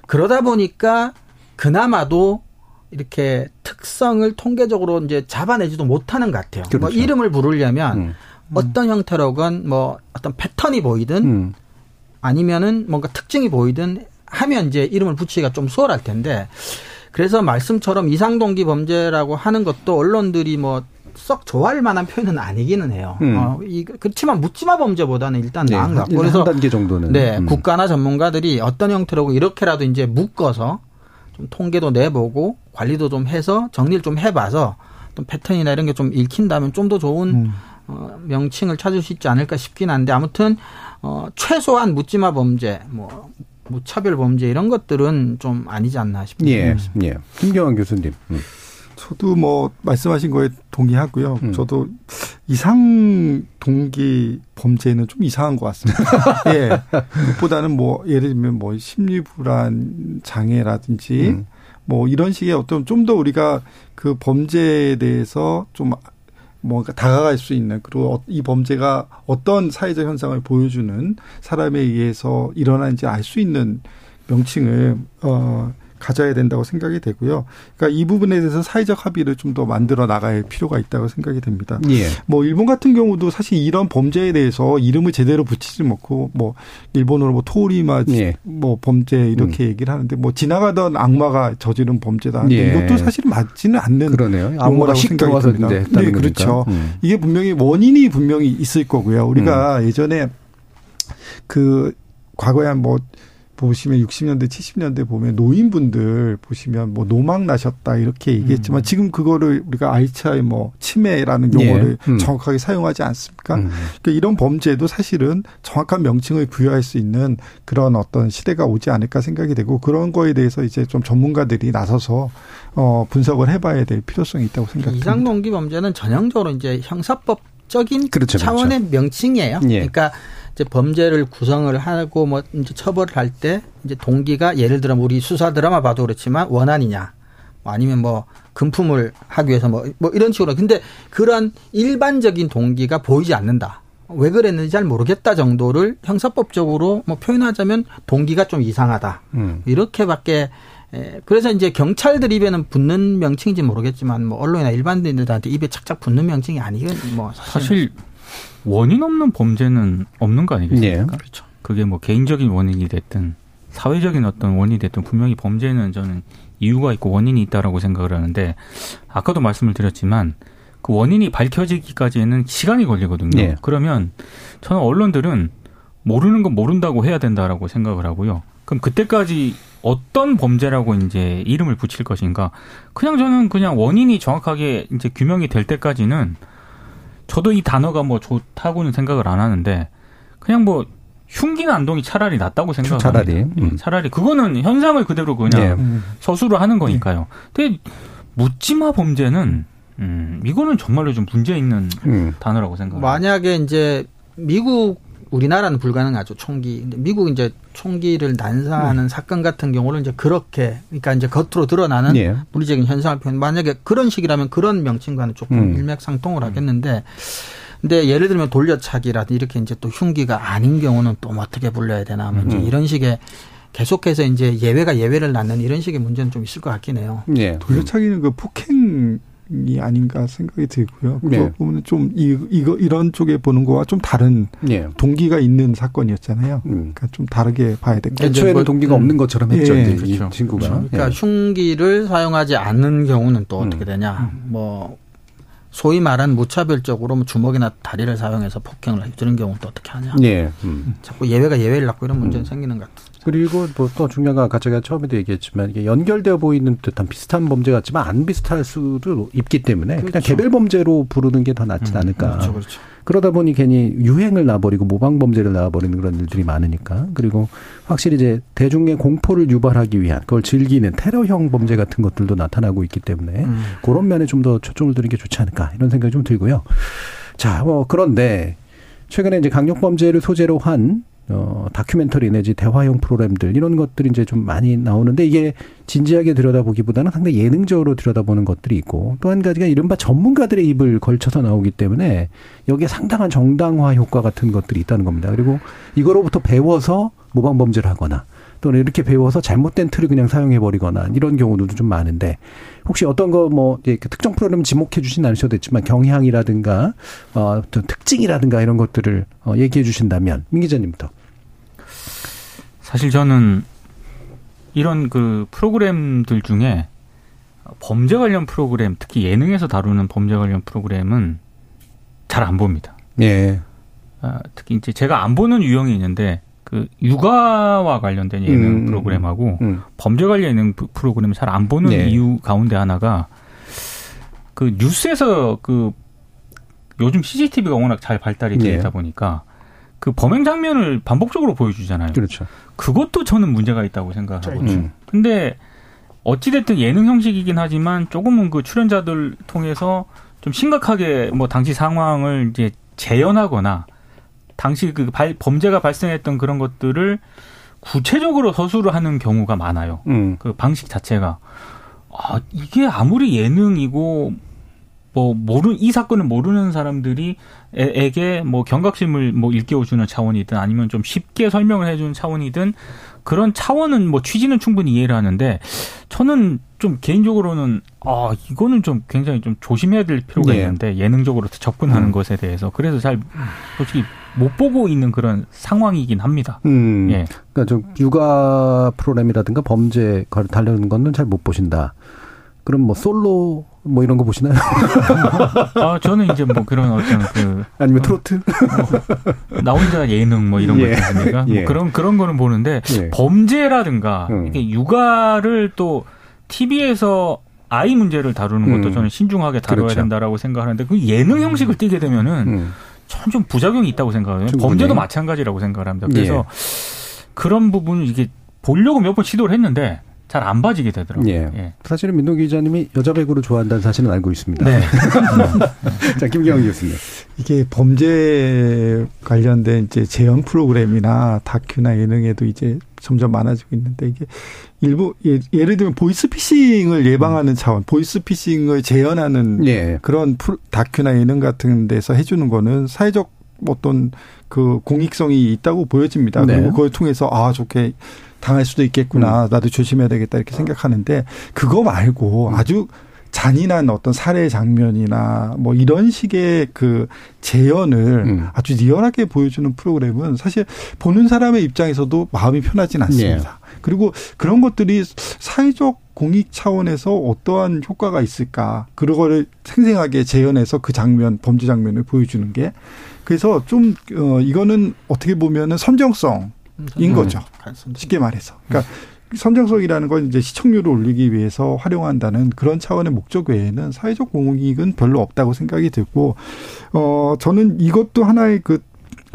그러다 보니까 그나마도 이렇게 특성을 통계적으로 이제 잡아내지도 못하는 것 같아요. 뭐 그렇죠. 뭐 이름을 부르려면 음. 어떤 형태로건 뭐 어떤 패턴이 보이든 음. 아니면은 뭔가 특징이 보이든 하면 이제 이름을 붙이기가 좀 수월할 텐데 그래서 말씀처럼 이상동기 범죄라고 하는 것도 언론들이 뭐 썩 좋아할 만한 표현은 아니기는 해요. 음. 어, 이, 그렇지만 묻지마 범죄보다는 일단 네, 나은 것 같고 그래서 한 단계 정도는 네 음. 국가나 전문가들이 어떤 형태로 이렇게라도 이제 묶어서 좀 통계도 내보고 관리도 좀 해서 정리를 좀 해봐서 또 패턴이나 이런 게 좀 읽힌다면 좀 더 좋은 음. 어, 명칭을 찾을 수 있지 않을까 싶긴 한데 아무튼 어, 최소한 묻지마 범죄 뭐 무차별 범죄 이런 것들은 좀 아니지 않나 싶습니다. 예, 예. 김경환 교수님. 음. 저도 뭐 말씀하신 거에 동의하고요. 음. 저도 이상 동기 범죄는 좀 이상한 것 같습니다. [laughs] 예. 그것보다는 뭐 예를 들면 뭐 심리 불안 장애라든지 음. 뭐 이런 식의 어떤 좀 더 우리가 그 범죄에 대해서 좀 뭔가 다가갈 수 있는 그리고 어, 이 범죄가 어떤 사회적 현상을 보여주는 사람에 의해서 일어난지 알 수 있는 명칭을 어 가져야 된다고 생각이 되고요. 그러니까 이 부분에 대해서 사회적 합의를 좀 더 만들어 나갈 필요가 있다고 생각이 됩니다. 예. 뭐 일본 같은 경우도 사실 이런 범죄에 대해서 이름을 제대로 붙이지 않고 뭐 일본어로 뭐 토리마 예. 뭐 범죄 이렇게 음. 얘기를 하는데 뭐 지나가던 악마가 저지른 범죄다. 예. 이것도 사실 맞지는 않는 그러네요. 악마라고 생각이 듭니다. 네, 그렇죠. 음. 이게 분명히 원인이 분명히 있을 거고요. 우리가 음. 예전에 그 과거에 한뭐 보시면 60년대, 70년대 보면 노인분들 보시면 뭐 노망 나셨다 이렇게 얘기했지만 음. 지금 그거를 우리가 알츠하이머 뭐 치매라는 예. 용어를 예. 음. 정확하게 사용하지 않습니까? 음. 그러니까 이런 범죄도 사실은 정확한 명칭을 부여할 수 있는 그런 어떤 시대가 오지 않을까 생각이 되고 그런 거에 대해서 이제 좀 전문가들이 나서서 어 분석을 해봐야 될 필요성이 있다고 생각합니다. 이상동기 범죄는 전형적으로 이제 형사법적인 그렇죠, 그렇죠. 차원의 그렇죠. 명칭이에요. 예. 그러니까 이제 범죄를 구성을 하고 뭐 이제 처벌을 할 때 이제 동기가 예를 들어 우리 수사 드라마 봐도 그렇지만 원한이냐 뭐 아니면 뭐 금품을 하기 위해서 뭐, 뭐 이런 식으로 근데 그런 일반적인 동기가 보이지 않는다. 왜 그랬는지 잘 모르겠다 정도를 형사법적으로 뭐 표현하자면 동기가 좀 이상하다. 음. 이렇게밖에 그래서 이제 경찰들 입에는 붙는 명칭인지 모르겠지만 뭐 언론이나 일반인들한테 입에 착착 붙는 명칭이 아니건 뭐 사실, 사실 원인 없는 범죄는 없는 거 아니겠습니까? 네. 그렇죠. 그게 뭐 개인적인 원인이 됐든 사회적인 어떤 원인이 됐든 분명히 범죄는 저는 이유가 있고 원인이 있다라고 생각을 하는데 아까도 말씀을 드렸지만 그 원인이 밝혀지기까지는 시간이 걸리거든요. 네. 그러면 저는 언론들은 모르는 건 모른다고 해야 된다라고 생각을 하고요. 그럼 그때까지 어떤 범죄라고 이제 이름을 붙일 것인가? 그냥 저는 그냥 원인이 정확하게 이제 규명이 될 때까지는 저도 이 단어가 뭐 좋다고는 생각을 안 하는데 그냥 뭐 흉기 난동이 차라리 낫다고 생각합니다. 차라리 음. 예, 차라리 그거는 현상을 그대로 그냥 네. 서술을 하는 거니까요. 근데 묻지마 범죄는 음, 이거는 정말로 좀 문제 있는 음. 단어라고 생각합니다. 만약에 이제 미국 우리나라는 불가능하죠 총기. 근데 미국 이제 총기를 난사하는 음. 사건 같은 경우는 이제 그렇게 그러니까 이제 겉으로 드러나는 예. 물리적인 현상을 표현. 만약에 그런 식이라면 그런 명칭과는 조금 음. 일맥상통을 하겠는데. 근데 예를 들면 돌려차기라든지 이렇게 이제 또 흉기가 아닌 경우는 또 어떻게 불려야 되나 하면 이제 음. 이런 식의 계속해서 이제 예외가 예외를 낳는 이런 식의 문제는 좀 있을 것 같긴 해요. 예. 돌려차기는 그 폭행 이 아닌가 생각이 들고요. 그 네. 좀 이, 이거 이런 쪽에 보는 거와 좀 다른 네. 동기가 있는 사건이었잖아요. 음. 그러니까 좀 다르게 봐야 될것 애초에는 뭐, 동기가 음. 없는 것처럼 했죠. 예, 그렇죠. 친구가. 그렇죠. 그러니까 예. 흉기를 사용하지 않는 경우는 또 어떻게 음. 되냐. 음. 뭐 소위 말한 무차별적으로 뭐 주먹이나 다리를 사용해서 폭행을 해주는 경우는 또 어떻게 하냐. 예. 음. 자꾸 예외가 예외를 낳고 이런 문제는 음. 생기는 것 같아요. 그리고 뭐 또 중요한 건 아까 제가 처음에도 얘기했지만 이게 연결되어 보이는 듯한 비슷한 범죄 같지만 안 비슷할 수도 있기 때문에 그렇죠. 그냥 개별 범죄로 부르는 게 더 낫지 음, 않을까. 그렇죠, 그렇죠. 그러다 보니 괜히 유행을 놔버리고 모방 범죄를 놔버리는 그런 일들이 많으니까 그리고 확실히 이제 대중의 공포를 유발하기 위한 그걸 즐기는 테러형 범죄 같은 것들도 나타나고 있기 때문에 음. 그런 면에 좀 더 초점을 두는 게 좋지 않을까 이런 생각이 좀 들고요. 자, 뭐 그런데 최근에 이제 강력 범죄를 소재로 한 어, 다큐멘터리 내지 대화형 프로그램들 이런 것들이 이제 좀 많이 나오는데 이게 진지하게 들여다보기보다는 상당히 예능적으로 들여다보는 것들이 있고 또 한 가지가 이른바 전문가들의 입을 걸쳐서 나오기 때문에 여기에 상당한 정당화 효과 같은 것들이 있다는 겁니다. 그리고 이거로부터 배워서 모방 범죄를 하거나 또는 이렇게 배워서 잘못된 틀을 그냥 사용해 버리거나 이런 경우도 좀 많은데 혹시 어떤 거 뭐 특정 프로그램 지목해 주진 않으셔도 됐지만 경향이라든가 어 특징이라든가 이런 것들을 어 얘기해 주신다면 민 기자님부터. 사실 저는 이런 그 프로그램들 중에 범죄 관련 프로그램, 특히 예능에서 다루는 범죄 관련 프로그램은 잘 안 봅니다. 예. 아, 특히 이제 제가 안 보는 유형이 있는데 그 육아와 관련된 예능 음. 프로그램하고 음. 범죄 관련 예능 프로그램을 잘 안 보는 네. 이유 가운데 하나가 그 뉴스에서 그 요즘 CCTV가 워낙 잘 발달이 되다 네. 보니까 그 범행 장면을 반복적으로 보여주잖아요. 그렇죠. 그것도 저는 문제가 있다고 생각하거든요. 음. 근데 어찌됐든 예능 형식이긴 하지만 조금은 그 출연자들 통해서 좀 심각하게 뭐 당시 상황을 이제 재현하거나 당시 그 발, 범죄가 발생했던 그런 것들을 구체적으로 서술을 하는 경우가 많아요. 음. 그 방식 자체가. 아, 이게 아무리 예능이고 뭐 모르 이 사건을 모르는 사람들이 에게 뭐 경각심을 뭐 일깨워주는 차원이든 아니면 좀 쉽게 설명을 해주는 차원이든 그런 차원은 뭐 취지는 충분히 이해를 하는데 저는 좀 개인적으로는 아 이거는 좀 굉장히 좀 조심해야 될 필요가 네. 있는데 예능적으로 접근하는 음. 것에 대해서 그래서 잘 솔직히 못 보고 있는 그런 상황이긴 합니다. 음. 예. 그러니까 좀 육아 프로그램이라든가 범죄 관련된 거는 잘 못 보신다. 그럼 뭐 솔로 뭐 이런 거 보시나요? [laughs] 아 저는 이제 뭐 그런 어떤 그 아니면 트로트 어, 나 혼자 예능 뭐 이런 거 예. 있습니까? 뭐 예. 뭐 그런 그런 거는 보는데 예. 범죄라든가 음. 이게 육아를 또 TV에서 아이 문제를 다루는 것도 음. 저는 신중하게 다뤄야 그렇죠. 된다라고 생각하는데 그 예능 형식을 띠게 되면은 음. 전좀 부작용이 있다고 생각해요. 충분히. 범죄도 마찬가지라고 생각을 합니다. 그래서 예. 그런 부분을 이게 보려고 몇 번 시도를 했는데 잘 안 봐지게 되더라고요. 예. 예. 사실은 민동 기자님이 여자 배구를 좋아한다는 사실은 알고 있습니다. 네. [laughs] 자, 김경희 교수님. 이게 범죄 관련된 이제 재연 프로그램이나 다큐나 예능에도 이제 점점 많아지고 있는데 이게 일부 예, 를 들면 보이스피싱을 예방하는 차원, 보이스피싱을 재현하는 예. 그런 프로, 다큐나 예능 같은 데서 해주는 거는 사회적 어떤 그 공익성이 있다고 보여집니다. 네. 그리고 그걸 통해서 아 좋게 당할 수도 있겠구나. 음. 나도 조심해야 되겠다 이렇게 생각하는데 그거 말고 음. 아주 잔인한 어떤 살해 장면이나 뭐 이런 식의 그 재현을 음. 아주 리얼하게 보여주는 프로그램은 사실 보는 사람의 입장에서도 마음이 편하진 않습니다. 네. 그리고 그런 것들이 사회적 공익 차원에서 어떠한 효과가 있을까 그거를 생생하게 재현해서 그 장면 범죄 장면을 보여주는 게 그래서 좀 어, 이거는 어떻게 보면은 선정성 인 거죠. 쉽게 말해서. 그러니까 선정성이라는 건 이제 시청률을 올리기 위해서 활용한다는 그런 차원의 목적 외에는 사회적 공익은 별로 없다고 생각이 들고 어 저는 이것도 하나의 그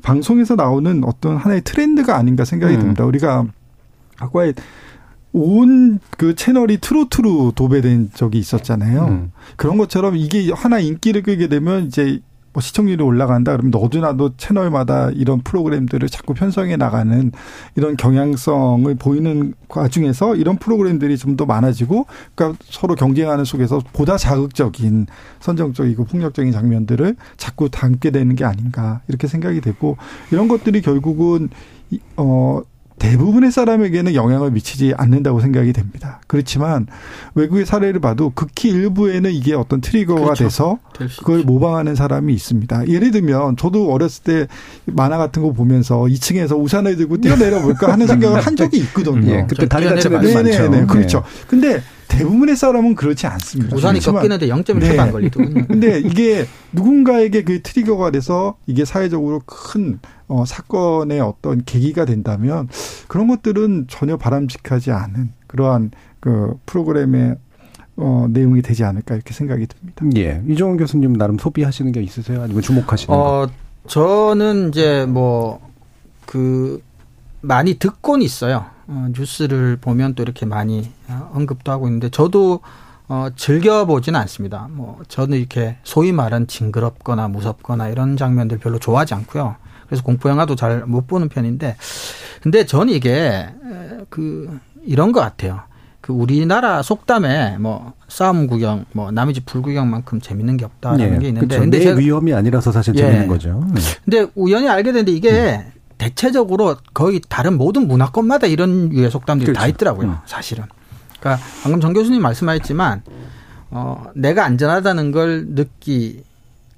방송에서 나오는 어떤 하나의 트렌드가 아닌가 생각이 음. 듭니다. 우리가 과거에 온그 채널이 트로트로 도배된 적이 있었잖아요. 음. 그런 것처럼 이게 하나 인기를 끌게 되면 이제 뭐 시청률이 올라간다. 그러면 너도 나도 채널마다 이런 프로그램들을 자꾸 편성해 나가는 이런 경향성을 보이는 과중에서 이런 프로그램들이 좀 더 많아지고 그러니까 서로 경쟁하는 속에서 보다 자극적인 선정적이고 폭력적인 장면들을 자꾸 담게 되는 게 아닌가 이렇게 생각이 되고 이런 것들이 결국은 어 대부분의 사람에게는 영향을 미치지 않는다고 생각이 됩니다. 그렇지만 외국의 사례를 봐도 극히 일부에는 이게 어떤 트리거가 그렇죠. 돼서 그걸 모방하는 사람이 있습니다. 예를 들면 저도 어렸을 때 만화 같은 거 보면서 2층에서 우산을 들고 뛰어내려 볼까 하는 생각을 한 적이 있거든요. 예, 그때 다리 다치는 네, 네, 네, 그렇죠. 근데 대부분의 사람은 그렇지 않습니다. 우산이 꺾이는데 0.1초도 네. 안 걸리더군요. 근데 이게 누군가에게 그 트리거가 돼서 이게 사회적으로 큰 어, 사건의 어떤 계기가 된다면 그런 것들은 전혀 바람직하지 않은 그러한 그 프로그램의 어, 내용이 되지 않을까 이렇게 생각이 듭니다. 예. 이종훈 교수님 나름 소비하시는 게 있으세요? 아니면 주목하시는 어, 거? 저는 이제 뭐 그 많이 듣곤 있어요. 어, 뉴스를 보면 또 이렇게 많이 어, 언급도 하고 있는데 저도 어, 즐겨보지는 않습니다. 뭐, 저는 이렇게 소위 말한 징그럽거나 무섭거나 이런 장면들 별로 좋아하지 않고요. 그래서 공포 영화도 잘 못 보는 편인데, 근데 저는 이게, 그, 이런 것 같아요. 그 우리나라 속담에 뭐 싸움 구경, 뭐 남의 집 불 구경만큼 재밌는 게 없다라는 예, 게 있는데, 그쵸. 근데 제 위험이 아니라서 사실 예. 재밌는 거죠. 네. 근데 우연히 알게 됐는데 이게 음. 대체적으로 거의 다른 모든 문화권마다 이런 유의 속담들이 그렇죠. 다 있더라고요. 음. 사실은. 그러니까 방금 정 교수님 말씀하셨지만 어 내가 안전하다는 걸 느끼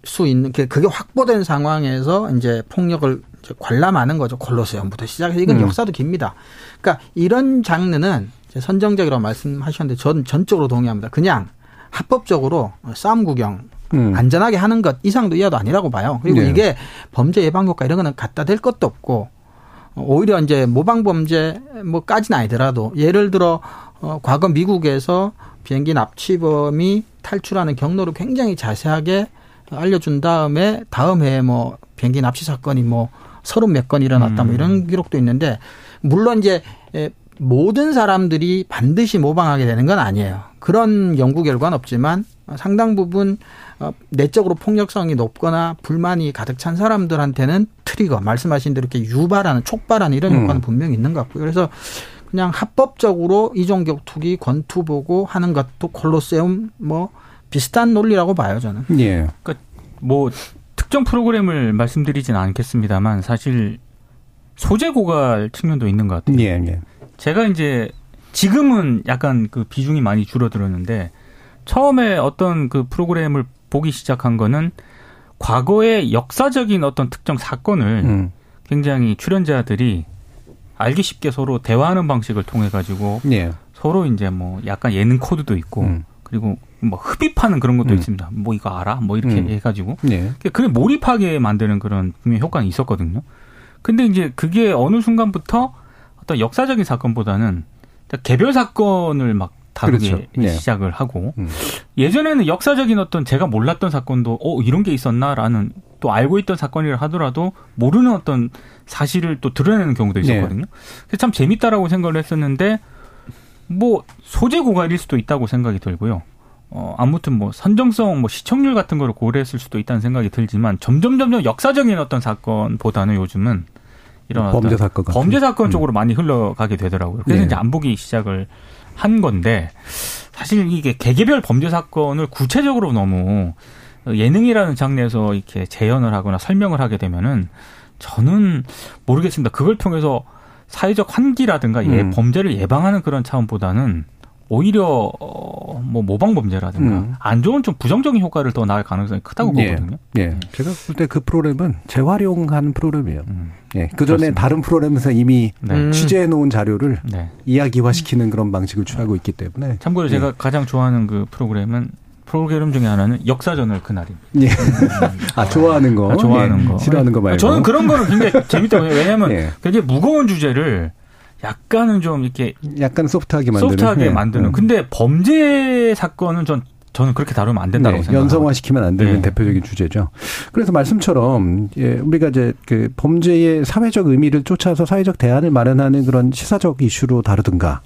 수 있는 그게 확보된 상황에서 이제 폭력을 이제 관람하는 거죠. 콜로세움부터 시작해서 이건 음. 역사도 깁니다. 그러니까 이런 장르는 선정적이라고 말씀하셨는데 전 전적으로 동의합니다. 그냥 합법적으로 싸움 구경 음. 안전하게 하는 것 이상도 이하도 아니라고 봐요. 그리고 네. 이게 범죄 예방 효과 이런 거는 갖다 댈 것도 없고 오히려 이제 모방 범죄 뭐까지는 아니더라도 예를 들어 어 과거 미국에서 비행기 납치범이 탈출하는 경로를 굉장히 자세하게 알려준 다음에 다음 해에 뭐 비행기 납치 사건이 뭐 서른 몇 건 일어났다 뭐 이런 음. 기록도 있는데 물론 이제 모든 사람들이 반드시 모방하게 되는 건 아니에요. 그런 연구 결과는 없지만 상당 부분 어, 내적으로 폭력성이 높거나 불만이 가득 찬 사람들한테는 트리거 말씀하신 대로 이렇게 유발하는 촉발하는 이런 효과는 음. 분명히 있는 것 같고요. 그래서 그냥 합법적으로 이종 격 투기 권투 보고 하는 것도 콜로세움 뭐 비슷한 논리라고 봐요 저는. 예. 그러니까 뭐 특정 프로그램을 말씀드리진 않겠습니다만 사실 소재 고갈 측면도 있는 것 같아요. 예, 예. 제가 이제 지금은 약간 그 비중이 많이 줄어들었는데 처음에 어떤 그 프로그램을 보기 시작한 거는 과거의 역사적인 어떤 특정 사건을 음. 굉장히 출연자들이 알기 쉽게 서로 대화하는 방식을 통해 가지고 예. 서로 이제 뭐 약간 예능 코드도 있고 음. 그리고 뭐 흡입하는 그런 것도 음. 있습니다. 뭐 이거 알아? 뭐 이렇게 음. 해가지고 예. 그게 몰입하게 만드는 그런 분명 효과는 있었거든요. 근데 이제 그게 어느 순간부터 어떤 역사적인 사건보다는 개별 사건을 막 다루게 그렇죠. 네. 시작을 하고 음. 예전에는 역사적인 어떤 제가 몰랐던 사건도 어 이런 게 있었나라는 또 알고 있던 사건이라 하더라도 모르는 어떤 사실을 또 드러내는 경우도 있었거든요. 네. 그래서 참 재밌다라고 생각을 했었는데 뭐 소재 고갈일 수도 있다고 생각이 들고요. 어 아무튼 뭐 선정성 뭐 시청률 같은 거를 고려했을 수도 있다는 생각이 들지만 점점 점점 역사적인 어떤 사건보다는 요즘은 이런 범죄 사건 같은. 범죄 사건 음. 쪽으로 많이 흘러가게 되더라고요. 그래서 네. 이제 안 보기 시작을 한 건데 사실 이게 개개별 범죄 사건을 구체적으로 너무 예능이라는 장르에서 이렇게 재현을 하거나 설명을 하게 되면은 저는 모르겠습니다. 그걸 통해서 사회적 환기라든가 예, 음. 범죄를 예방하는 그런 차원보다는 오히려 어, 뭐 모방 범죄라든가 음. 안 좋은 좀 부정적인 효과를 더 나을 가능성이 크다고 예. 보거든요. 예. 네. 제가 볼 때 그 프로그램은 재활용하는 프로그램이에요. 음. 예. 그 전에 다른 프로그램에서 이미 네. 취재해 놓은 자료를 네. 이야기화시키는 그런 방식을 취하고 있기 때문에. 참고로 예. 제가 가장 좋아하는 그 프로그램은 프로그램 중에 하나는 역사전을 그날입니다. 예. 아, 좋아하는 거. 아, 좋아하는 예. 거. 싫어하는 거 말고. 저는 그런 거는 굉장히 재밌다고 해요. 왜냐하면 예. 굉장히 무거운 주제를 약간은 좀 이렇게 약간 소프트하게 만드는 소프트하게 네. 만드는. 근데 범죄 사건은 전 저는 그렇게 다루면 안 된다고 네, 생각합니다. 연성화 시키면 안 되는 네. 대표적인 주제죠. 그래서 말씀처럼 예, 우리가 이제 그 범죄의 사회적 의미를 쫓아서 사회적 대안을 마련하는 그런 시사적 이슈로 다루든가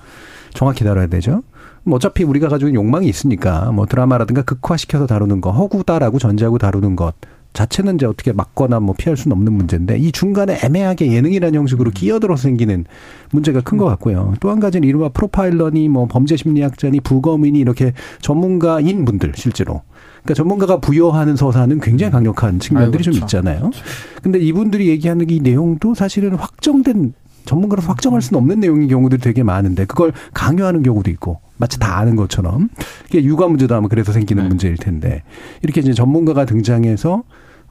정확히 다뤄야 되죠. 뭐 어차피 우리가 가지고 있는 욕망이 있으니까 뭐 드라마라든가 극화시켜서 다루는 거 허구다라고 전제하고 다루는 것 자체는 이제 어떻게 막거나 뭐 피할 수는 없는 문제인데 이 중간에 애매하게 예능이라는 형식으로 음. 끼어들어서 생기는 문제가 큰 것 같고요. 또 한 가지는 이른바 프로파일러니 뭐 범죄 심리학자니 부검인이 이렇게 전문가인 분들 실제로 그러니까 전문가가 부여하는 서사는 굉장히 음. 강력한 측면들이 아유, 그렇죠. 좀 있잖아요. 그렇죠. 근데 이분들이 얘기하는 이 내용도 사실은 확정된 전문가로서 확정할 수는 없는 내용인 경우들이 되게 많은데 그걸 강요하는 경우도 있고 마치 다 아는 것처럼 이게 육아 문제도 아마 그래서 생기는 네. 문제일 텐데 이렇게 이제 전문가가 등장해서 어,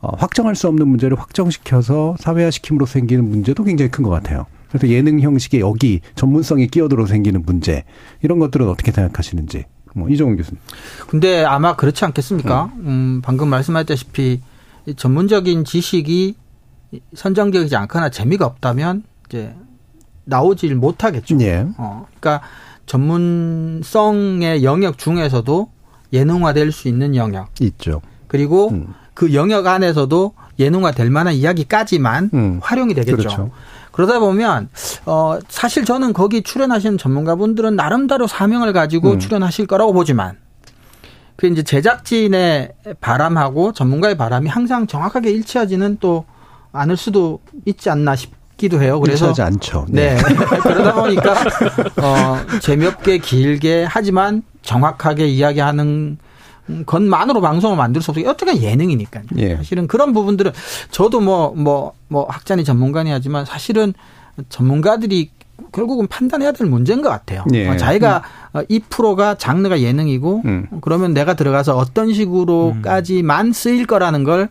확정할 수 없는 문제를 확정시켜서 사회화시킴으로 생기는 문제도 굉장히 큰 것 같아요. 그래서 예능 형식의 여기 전문성이 끼어들어 생기는 문제 이런 것들은 어떻게 생각하시는지 뭐 이종훈 교수님. 근데 아마 그렇지 않겠습니까? 음, 음 방금 말씀하셨다시피 전문적인 지식이 선정적이지 않거나 재미가 없다면 이제 나오질 못하겠죠. 예. 어, 그러니까 전문성의 영역 중에서도 예능화될 수 있는 영역 있죠. 그리고 음. 그 영역 안에서도 예능화 될 만한 이야기까지만 음. 활용이 되겠죠. 그렇죠. 그러다 보면 어 사실 저는 거기 출연하시는 전문가분들은 나름대로 사명을 가지고 음. 출연하실 거라고 보지만 그 이제 제작진의 바람하고 전문가의 바람이 항상 정확하게 일치하지는 또 않을 수도 있지 않나 싶. 기도 해요. 그래서 하지 않죠. 네. 네. [laughs] 그러다 보니까 어 재미없게 길게 하지만 정확하게 이야기하는 것만으로 방송을 만들 수 없어요. 어떻게 예능이니까요. 예. 사실은 그런 부분들은 저도 뭐뭐 뭐 학자니 전문가니 하지만 사실은 전문가들이 결국은 판단해야 될 문제인 것 같아요. 예. 어, 자기가 음. 이 프로가 장르가 예능이고 음. 그러면 내가 들어가서 어떤 식으로까지만 쓰일 거라는 걸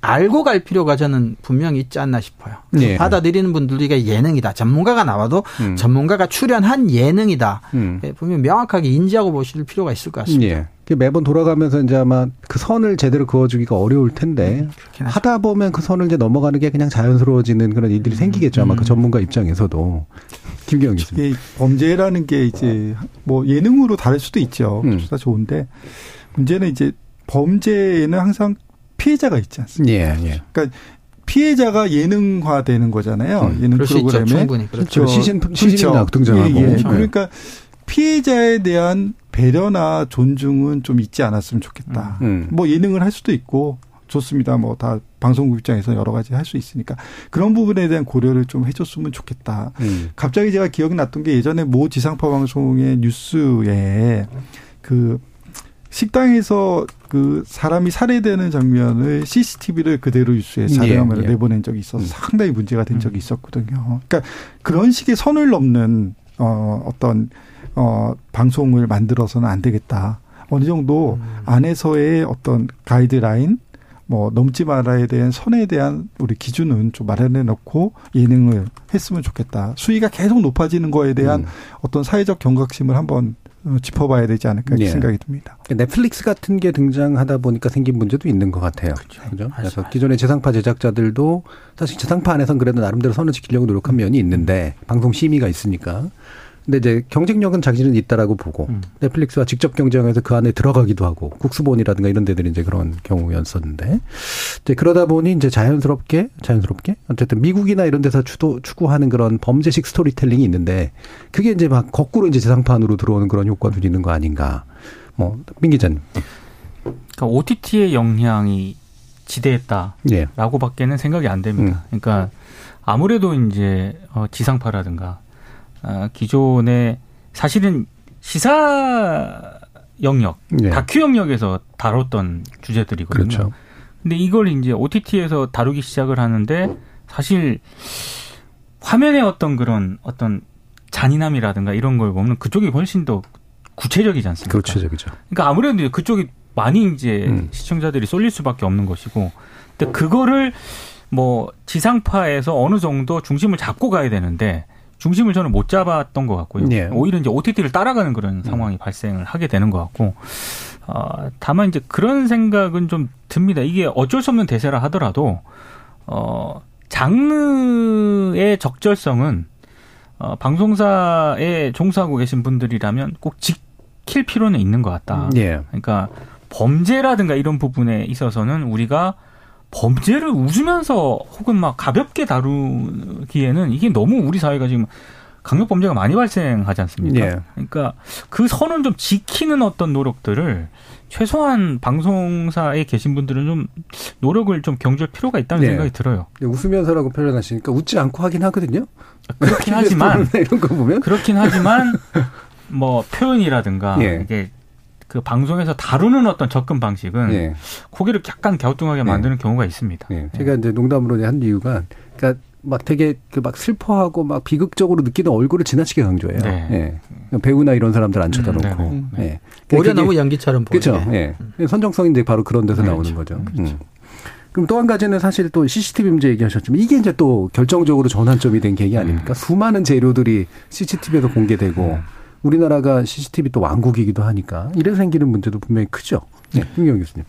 알고 갈 필요가 저는 분명히 있지 않나 싶어요. 네. 받아들이는 분들도 이게 예능이다. 전문가가 나와도 음. 전문가가 출연한 예능이다. 음. 예, 분명 명확하게 인지하고 보실 필요가 있을 것 같습니다. 네. 매번 돌아가면서 이제 아마 그 선을 제대로 그어주기가 어려울 텐데 음, 하다 보면 그 선을 이제 넘어가는 게 그냥 자연스러워지는 그런 일들이 음. 생기겠죠. 아마 그 음. 전문가 입장에서도. [laughs] 김경희 씨. 범죄라는 게 이제 뭐 예능으로 다를 수도 있죠. 음. 수사 좋은데 문제는 이제 범죄에는 항상 피해자가 있지 않습니까? 예, 예. 그러니까 피해자가 예능화되는 거잖아요. 음, 예능 프로그램에 충분히 그렇죠. 시신 시신이 그렇죠. 등장하고 예, 예. 그러니까 피해자에 대한 배려나 존중은 좀 있지 않았으면 좋겠다. 음. 음. 뭐 예능을 할 수도 있고 좋습니다. 뭐 다 방송국 입장에서 여러 가지 할 수 있으니까 그런 부분에 대한 고려를 좀 해줬으면 좋겠다. 음. 갑자기 제가 기억이 났던 게 예전에 모 지상파 방송의 뉴스에 그 식당에서 그 사람이 살해되는 장면을 CCTV를 그대로 뉴스에 촬영을 예, 예. 내보낸 적이 있어서 음. 상당히 문제가 된 적이 음. 있었거든요. 그러니까 그런 식의 선을 넘는 어 어떤 어 방송을 만들어서는 안 되겠다. 어느 정도 음. 안에서의 어떤 가이드라인 뭐 넘지 말아야 되는 선에 대한 우리 기준은 좀 마련해 놓고 예능을 했으면 좋겠다. 수위가 계속 높아지는 거에 대한 음. 어떤 사회적 경각심을 한번 어, 짚어봐야 되지 않을까 네. 생각이 듭니다. 넷플릭스 같은 게 등장하다 보니까 생긴 문제도 있는 것 같아요. 그렇죠. 그죠? 그래서 기존의 지상파 제작자들도 사실 지상파 안에서는 그래도 나름대로 선을 지키려고 노력한 면이 있는데 방송 심의가 있으니까 근데 이제 경쟁력은 자기는 있다라고 보고 음. 넷플릭스와 직접 경쟁해서 그 안에 들어가기도 하고 국수본이라든가 이런 데들이 이제 그런 경우였었는데 이제 그러다 보니 이제 자연스럽게 자연스럽게 어쨌든 미국이나 이런 데서 추도 추구하는 그런 범죄식 스토리텔링이 있는데 그게 이제 막 거꾸로 이제 지상판으로 들어오는 그런 효과도 있는 거 아닌가. 뭐민 기자님. 그러니까 OTT의 영향이 지대했다라고밖에는 예. 생각이 안 됩니다. 음. 그러니까 아무래도 이제 어 지상파라든가 어, 기존에 사실은 시사 영역, 네. 다큐 영역에서 다뤘던 주제들이거든요. 그렇죠. 근데 이걸 이제 OTT에서 다루기 시작을 하는데 사실 화면에 어떤 그런 어떤 잔인함이라든가 이런 걸 보면 그쪽이 훨씬 더 구체적이지 않습니까? 구체적이죠. 그러니까 아무래도 그쪽이 많이 이제 음. 시청자들이 쏠릴 수밖에 없는 것이고, 근데 그거를 뭐 지상파에서 어느 정도 중심을 잡고 가야 되는데 중심을 저는 못 잡았던 것 같고요. 네. 오히려 이제 OTT를 따라가는 그런 음. 상황이 음. 발생을 하게 되는 것 같고, 어, 다만 이제 그런 생각은 좀 듭니다. 이게 어쩔 수 없는 대세라 하더라도, 어, 장르의 적절성은, 어, 방송사에 종사하고 계신 분들이라면 꼭 지킬 필요는 있는 것 같다. 네. 그러니까 범죄라든가 이런 부분에 있어서는 우리가 범죄를 웃으면서 혹은 막 가볍게 다루기에는 이게 너무 우리 사회가 지금 강력 범죄가 많이 발생하지 않습니까? 예. 그러니까 그 선을 좀 지키는 어떤 노력들을 최소한 방송사에 계신 분들은 좀 노력을 좀 경주할 필요가 있다는 네. 생각이 들어요. 네, 웃으면서라고 표현하시니까 웃지 않고 하긴 하거든요. 그렇긴 [laughs] 하지만 [laughs] 이런 거 보면 그렇긴 하지만 [laughs] 뭐 표현이라든가 예. 이게 그 방송에서 다루는 어떤 접근 방식은 네. 고개를 약간 갸우뚱하게 네. 만드는 네. 경우가 있습니다. 네. 제가 이제 농담으로 한 이유가 그러니까 막 되게 그 막 슬퍼하고 막 비극적으로 느끼는 얼굴을 지나치게 강조해요. 네. 예. 배우나 이런 사람들 안 쳐다놓고. 음, 네. 예. 그러니까 오히려 너무 연기처럼 보이게. 그렇죠. 예. 음. 선정성이 이제 바로 그런 데서 나오는 그렇죠. 거죠. 그렇죠. 음. 그럼 또 한 가지는 사실 또 CCTV 문제 얘기하셨지만 이게 이제 또 결정적으로 전환점이 된 계기 아닙니까? 음. 수많은 재료들이 CCTV에서 공개되고 음. 우리나라가 CCTV 또 왕국이기도 하니까 이래 생기는 문제도 분명히 크죠. 네, 김경 교수님.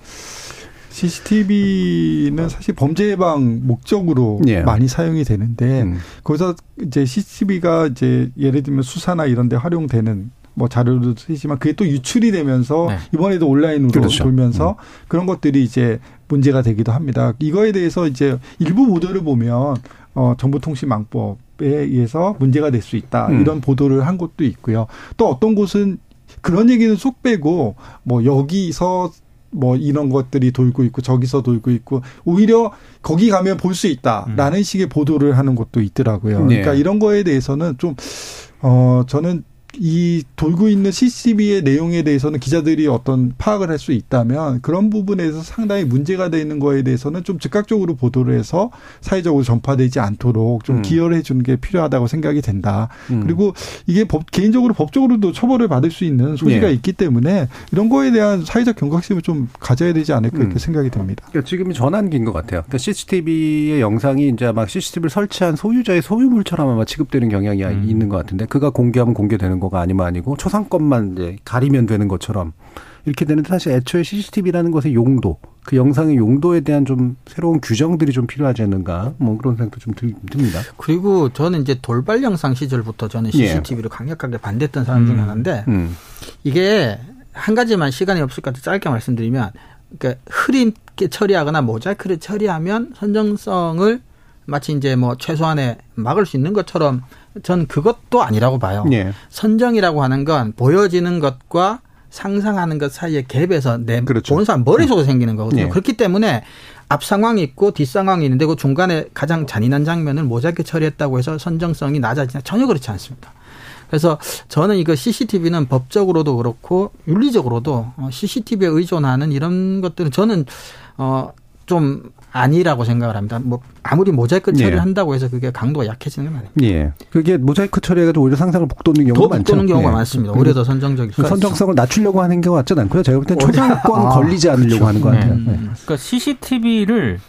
CCTV는 사실 범죄 예방 목적으로 예. 많이 사용이 되는데 음. 거기서 이제 CCTV가 이제 예를 들면 수사나 이런 데 활용되는 뭐 자료도 쓰지만 그게 또 유출이 되면서 네. 이번에도 온라인으로 그렇죠. 돌면서 음. 그런 것들이 이제 문제가 되기도 합니다. 이거에 대해서 이제 일부 보도를 보면 어 정보통신망법 에 의해서 문제가 될 수 있다 음. 이런 보도를 한 곳도 있고요. 또 어떤 곳은 그런 얘기는 쏙 빼고 뭐 여기서 뭐 이런 것들이 돌고 있고 저기서 돌고 있고 오히려 거기 가면 볼 수 있다라는 음. 식의 보도를 하는 곳도 있더라고요. 네. 그러니까 이런 거에 대해서는 좀 어 저는 이 돌고 있는 CCTV의 내용에 대해서는 기자들이 어떤 파악을 할 수 있다면 그런 부분에서 상당히 문제가 되는 거에 대해서는 좀 즉각적으로 보도를 해서 사회적으로 전파되지 않도록 좀 음. 기여를 해주는 게 필요하다고 생각이 된다. 음. 그리고 이게 법, 개인적으로 법적으로도 처벌을 받을 수 있는 소지가 네. 있기 때문에 이런 거에 대한 사회적 경각심을 좀 가져야 되지 않을까 이렇게 음. 생각이 듭니다. 그러니까 지금이 전환기인 것 같아요. 그러니까 CCTV의 영상이 이제 막 CCTV를 설치한 소유자의 소유물처럼 아마 취급되는 경향이 음. 있는 것 같은데 그가 공개하면 공개되는 거가 아니면 아니고 초상권만 이제 가리면 되는 것처럼 이렇게 되는데 사실 애초에 CCTV라는 것의 용도, 그 영상의 용도에 대한 좀 새로운 규정들이 좀 필요하지 않는가, 뭐 그런 생각도 좀 듭니다. 그리고 저는 이제 돌발 영상 시절부터 저는 CCTV를 예. 강력하게 반대했던 사람 중에 음. 하나인데, 음. 이게 한 가지만 시간이 없을 것 같아 짧게 말씀드리면, 그러니까 흐림게 처리하거나 모자이크를 처리하면 선정성을 마치 이제 뭐 최소한의 막을 수 있는 것처럼 전 그것도 아니라고 봐요. 예. 선정이라고 하는 건 보여지는 것과 상상하는 것 사이에 갭에서 내 그렇죠. 보는 사람 머릿속에 생기는 거거든요. 네. 그렇기 때문에 앞 상황이 있고 뒷 상황이 있는데 그 중간에 가장 잔인한 장면을 모자이크 처리했다고 해서 선정성이 낮아지냐 전혀 그렇지 않습니다. 그래서 저는 이거 CCTV는 법적으로도 그렇고 윤리적으로도 CCTV에 의존하는 이런 것들은 저는 어 좀 아니라고 생각을 합니다. 뭐 아무리 모자이크 처리를 예. 한다고 해서 그게 강도가 약해지는 건 아닙니다. 예. 그게 모자이크 처리해가지고 오히려 상상을 북돋는 경우가 많죠. 북돋는 경우가 예. 많습니다. 오히려 더 선정적일 수 선정성을 낮추려고 하는 경우가 같진 않고요. 제가 볼 때는 초상권 아, 걸리지 않으려고 그렇죠. 하는 것 같아요. 네. 네. 그러니까 CCTV를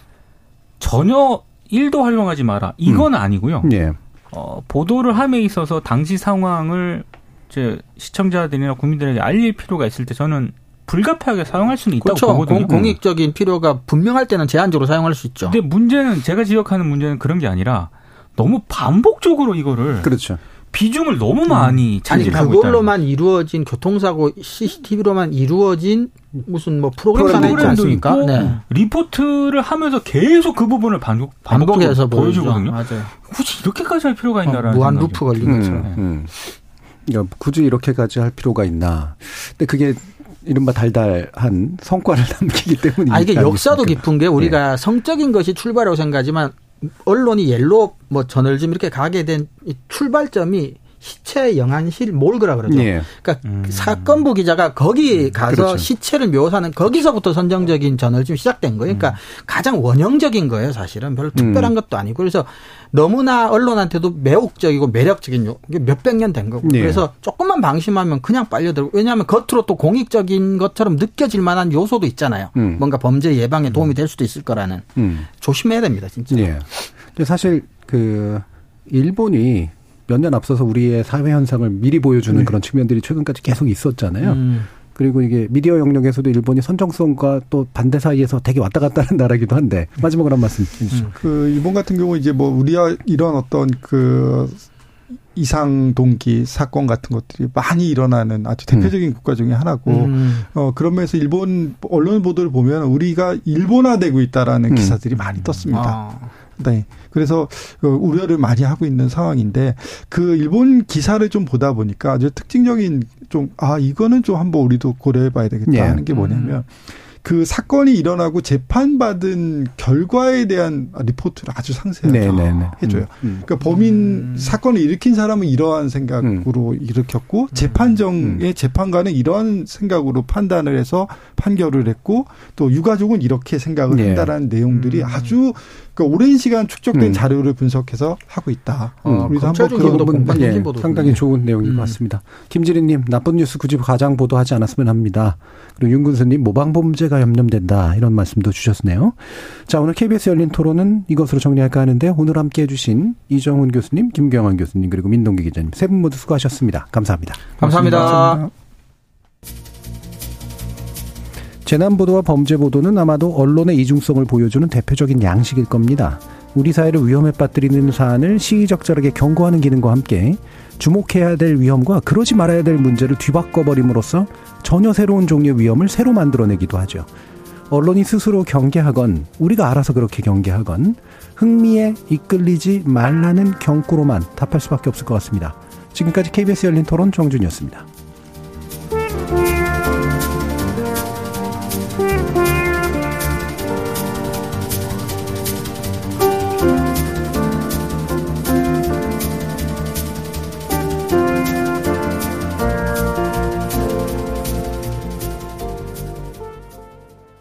전혀 일도 활용하지 마라. 이건 음. 아니고요. 예. 어, 보도를 함에 있어서 당시 상황을 이제 시청자들이나 국민들에게 알릴 필요가 있을 때 저는 불가피하게 사용할 수는 있다고 그렇죠. 보거든요. 공, 공익적인 필요가 분명할 때는 제한적으로 사용할 수 있죠. 근데 문제는 제가 지적하는 문제는 그런 게 아니라 너무 반복적으로 이거를 그렇죠. 비중을 너무 많이 음. 차지하고 아니 그걸로만 이루어진 교통사고 CCTV로만 이루어진 무슨 뭐 프로그램 하나 있지 않습니까? 네. 리포트를 하면서 계속 그 부분을 반복 반복해서 보여주거든요. 맞아요. 굳이 이렇게까지 할 필요가 있나라는 어, 무한 루프 걸린 음, 것처럼. 음, 음. 그러니까 굳이 이렇게까지 할 필요가 있나? 근데 그게 이른바 달달한 성과를 [laughs] 남기기 때문이니까. 아, 이게 역사도 깊은 게 우리가 네. 성적인 것이 출발이라고 생각하지만 언론이 옐로 뭐 저널즘 이렇게 가게 된 출발점이 시체 영안실 몰그라 그러죠. 예. 그러니까 음. 사건부 기자가 거기 음, 가서 그렇죠. 시체를 묘사하는 거기서부터 선정적인 저널즘 시작된 거예요. 그러니까 음. 가장 원형적인 거예요, 사실은. 별로 특별한 음. 것도 아니고. 그래서 너무나 언론한테도 매혹적이고 매력적인 요 몇백 년 된 거고. 예. 그래서 조금만 방심하면 그냥 빨려들고. 왜냐하면 겉으로 또 공익적인 것처럼 느껴질 만한 요소도 있잖아요. 음. 뭔가 범죄 예방에 도움이 될 수도 있을 거라는. 음. 조심해야 됩니다, 진짜. 예. 근데 사실 그 일본이 몇 년 앞서서 우리의 사회 현상을 미리 보여주는 네. 그런 측면들이 최근까지 계속 있었잖아요. 음. 그리고 이게 미디어 영역에서도 일본이 선정성과 또 반대 사이에서 되게 왔다 갔다 하는 나라기도 한데 마지막으로 한 말씀 해주시죠. 음. 그 일본 같은 경우 이제 뭐 우리와 이런 어떤 그 이상 동기 사건 같은 것들이 많이 일어나는 아주 대표적인 음. 국가 중에 하나고 음. 어 그러면서 일본 언론 보도를 보면 우리가 일본화되고 있다라는 음. 기사들이 많이 떴습니다. 아. 네. 그래서 그 우려를 많이 하고 있는 상황인데 그 일본 기사를 좀 보다 보니까 아주 특징적인 좀 아 이거는 좀 한번 우리도 고려해 봐야 되겠다 예. 하는 게 뭐냐면 음. 그 사건이 일어나고 재판받은 결과에 대한 리포트를 아주 상세하게 네네네. 네, 네. 해줘요. 음, 음. 그러니까 범인 음. 사건을 일으킨 사람은 이러한 생각으로 음. 일으켰고 음. 재판정의 음. 재판관은 이러한 생각으로 판단을 해서 판결을 했고 또 유가족은 이렇게 생각을 네. 한다라는 내용들이 아주 그러니까 오랜 시간 축적된 음. 자료를 분석해서 하고 있다. 음. 우리도 한번 그런 부분 예, 상당히 좋은 내용인 음. 것 같습니다. 김지리님 나쁜 뉴스 굳이 가장 보도하지 않았으면 합니다. 그리고 윤근수님 모방범죄가 염려된다 이런 말씀도 주셨네요. 자 오늘 KBS 열린 토론은 이것으로 정리할까 하는데 오늘 함께해 주신 이정훈 교수님, 김경환 교수님 그리고 민동기 기자님 세 분 모두 수고하셨습니다. 감사합니다. 감사합니다. 감사합니다. 재난보도와 범죄보도는 아마도 언론의 이중성을 보여주는 대표적인 양식일 겁니다. 우리 사회를 위험에 빠뜨리는 사안을 시의적절하게 경고하는 기능과 함께 주목해야 될 위험과 그러지 말아야 될 문제를 뒤바꿔버림으로써 전혀 새로운 종류의 위험을 새로 만들어내기도 하죠. 언론이 스스로 경계하건 우리가 알아서 그렇게 경계하건 흥미에 이끌리지 말라는 경고로만 답할 수밖에 없을 것 같습니다. 지금까지 KBS 열린 토론 정준이었습니다.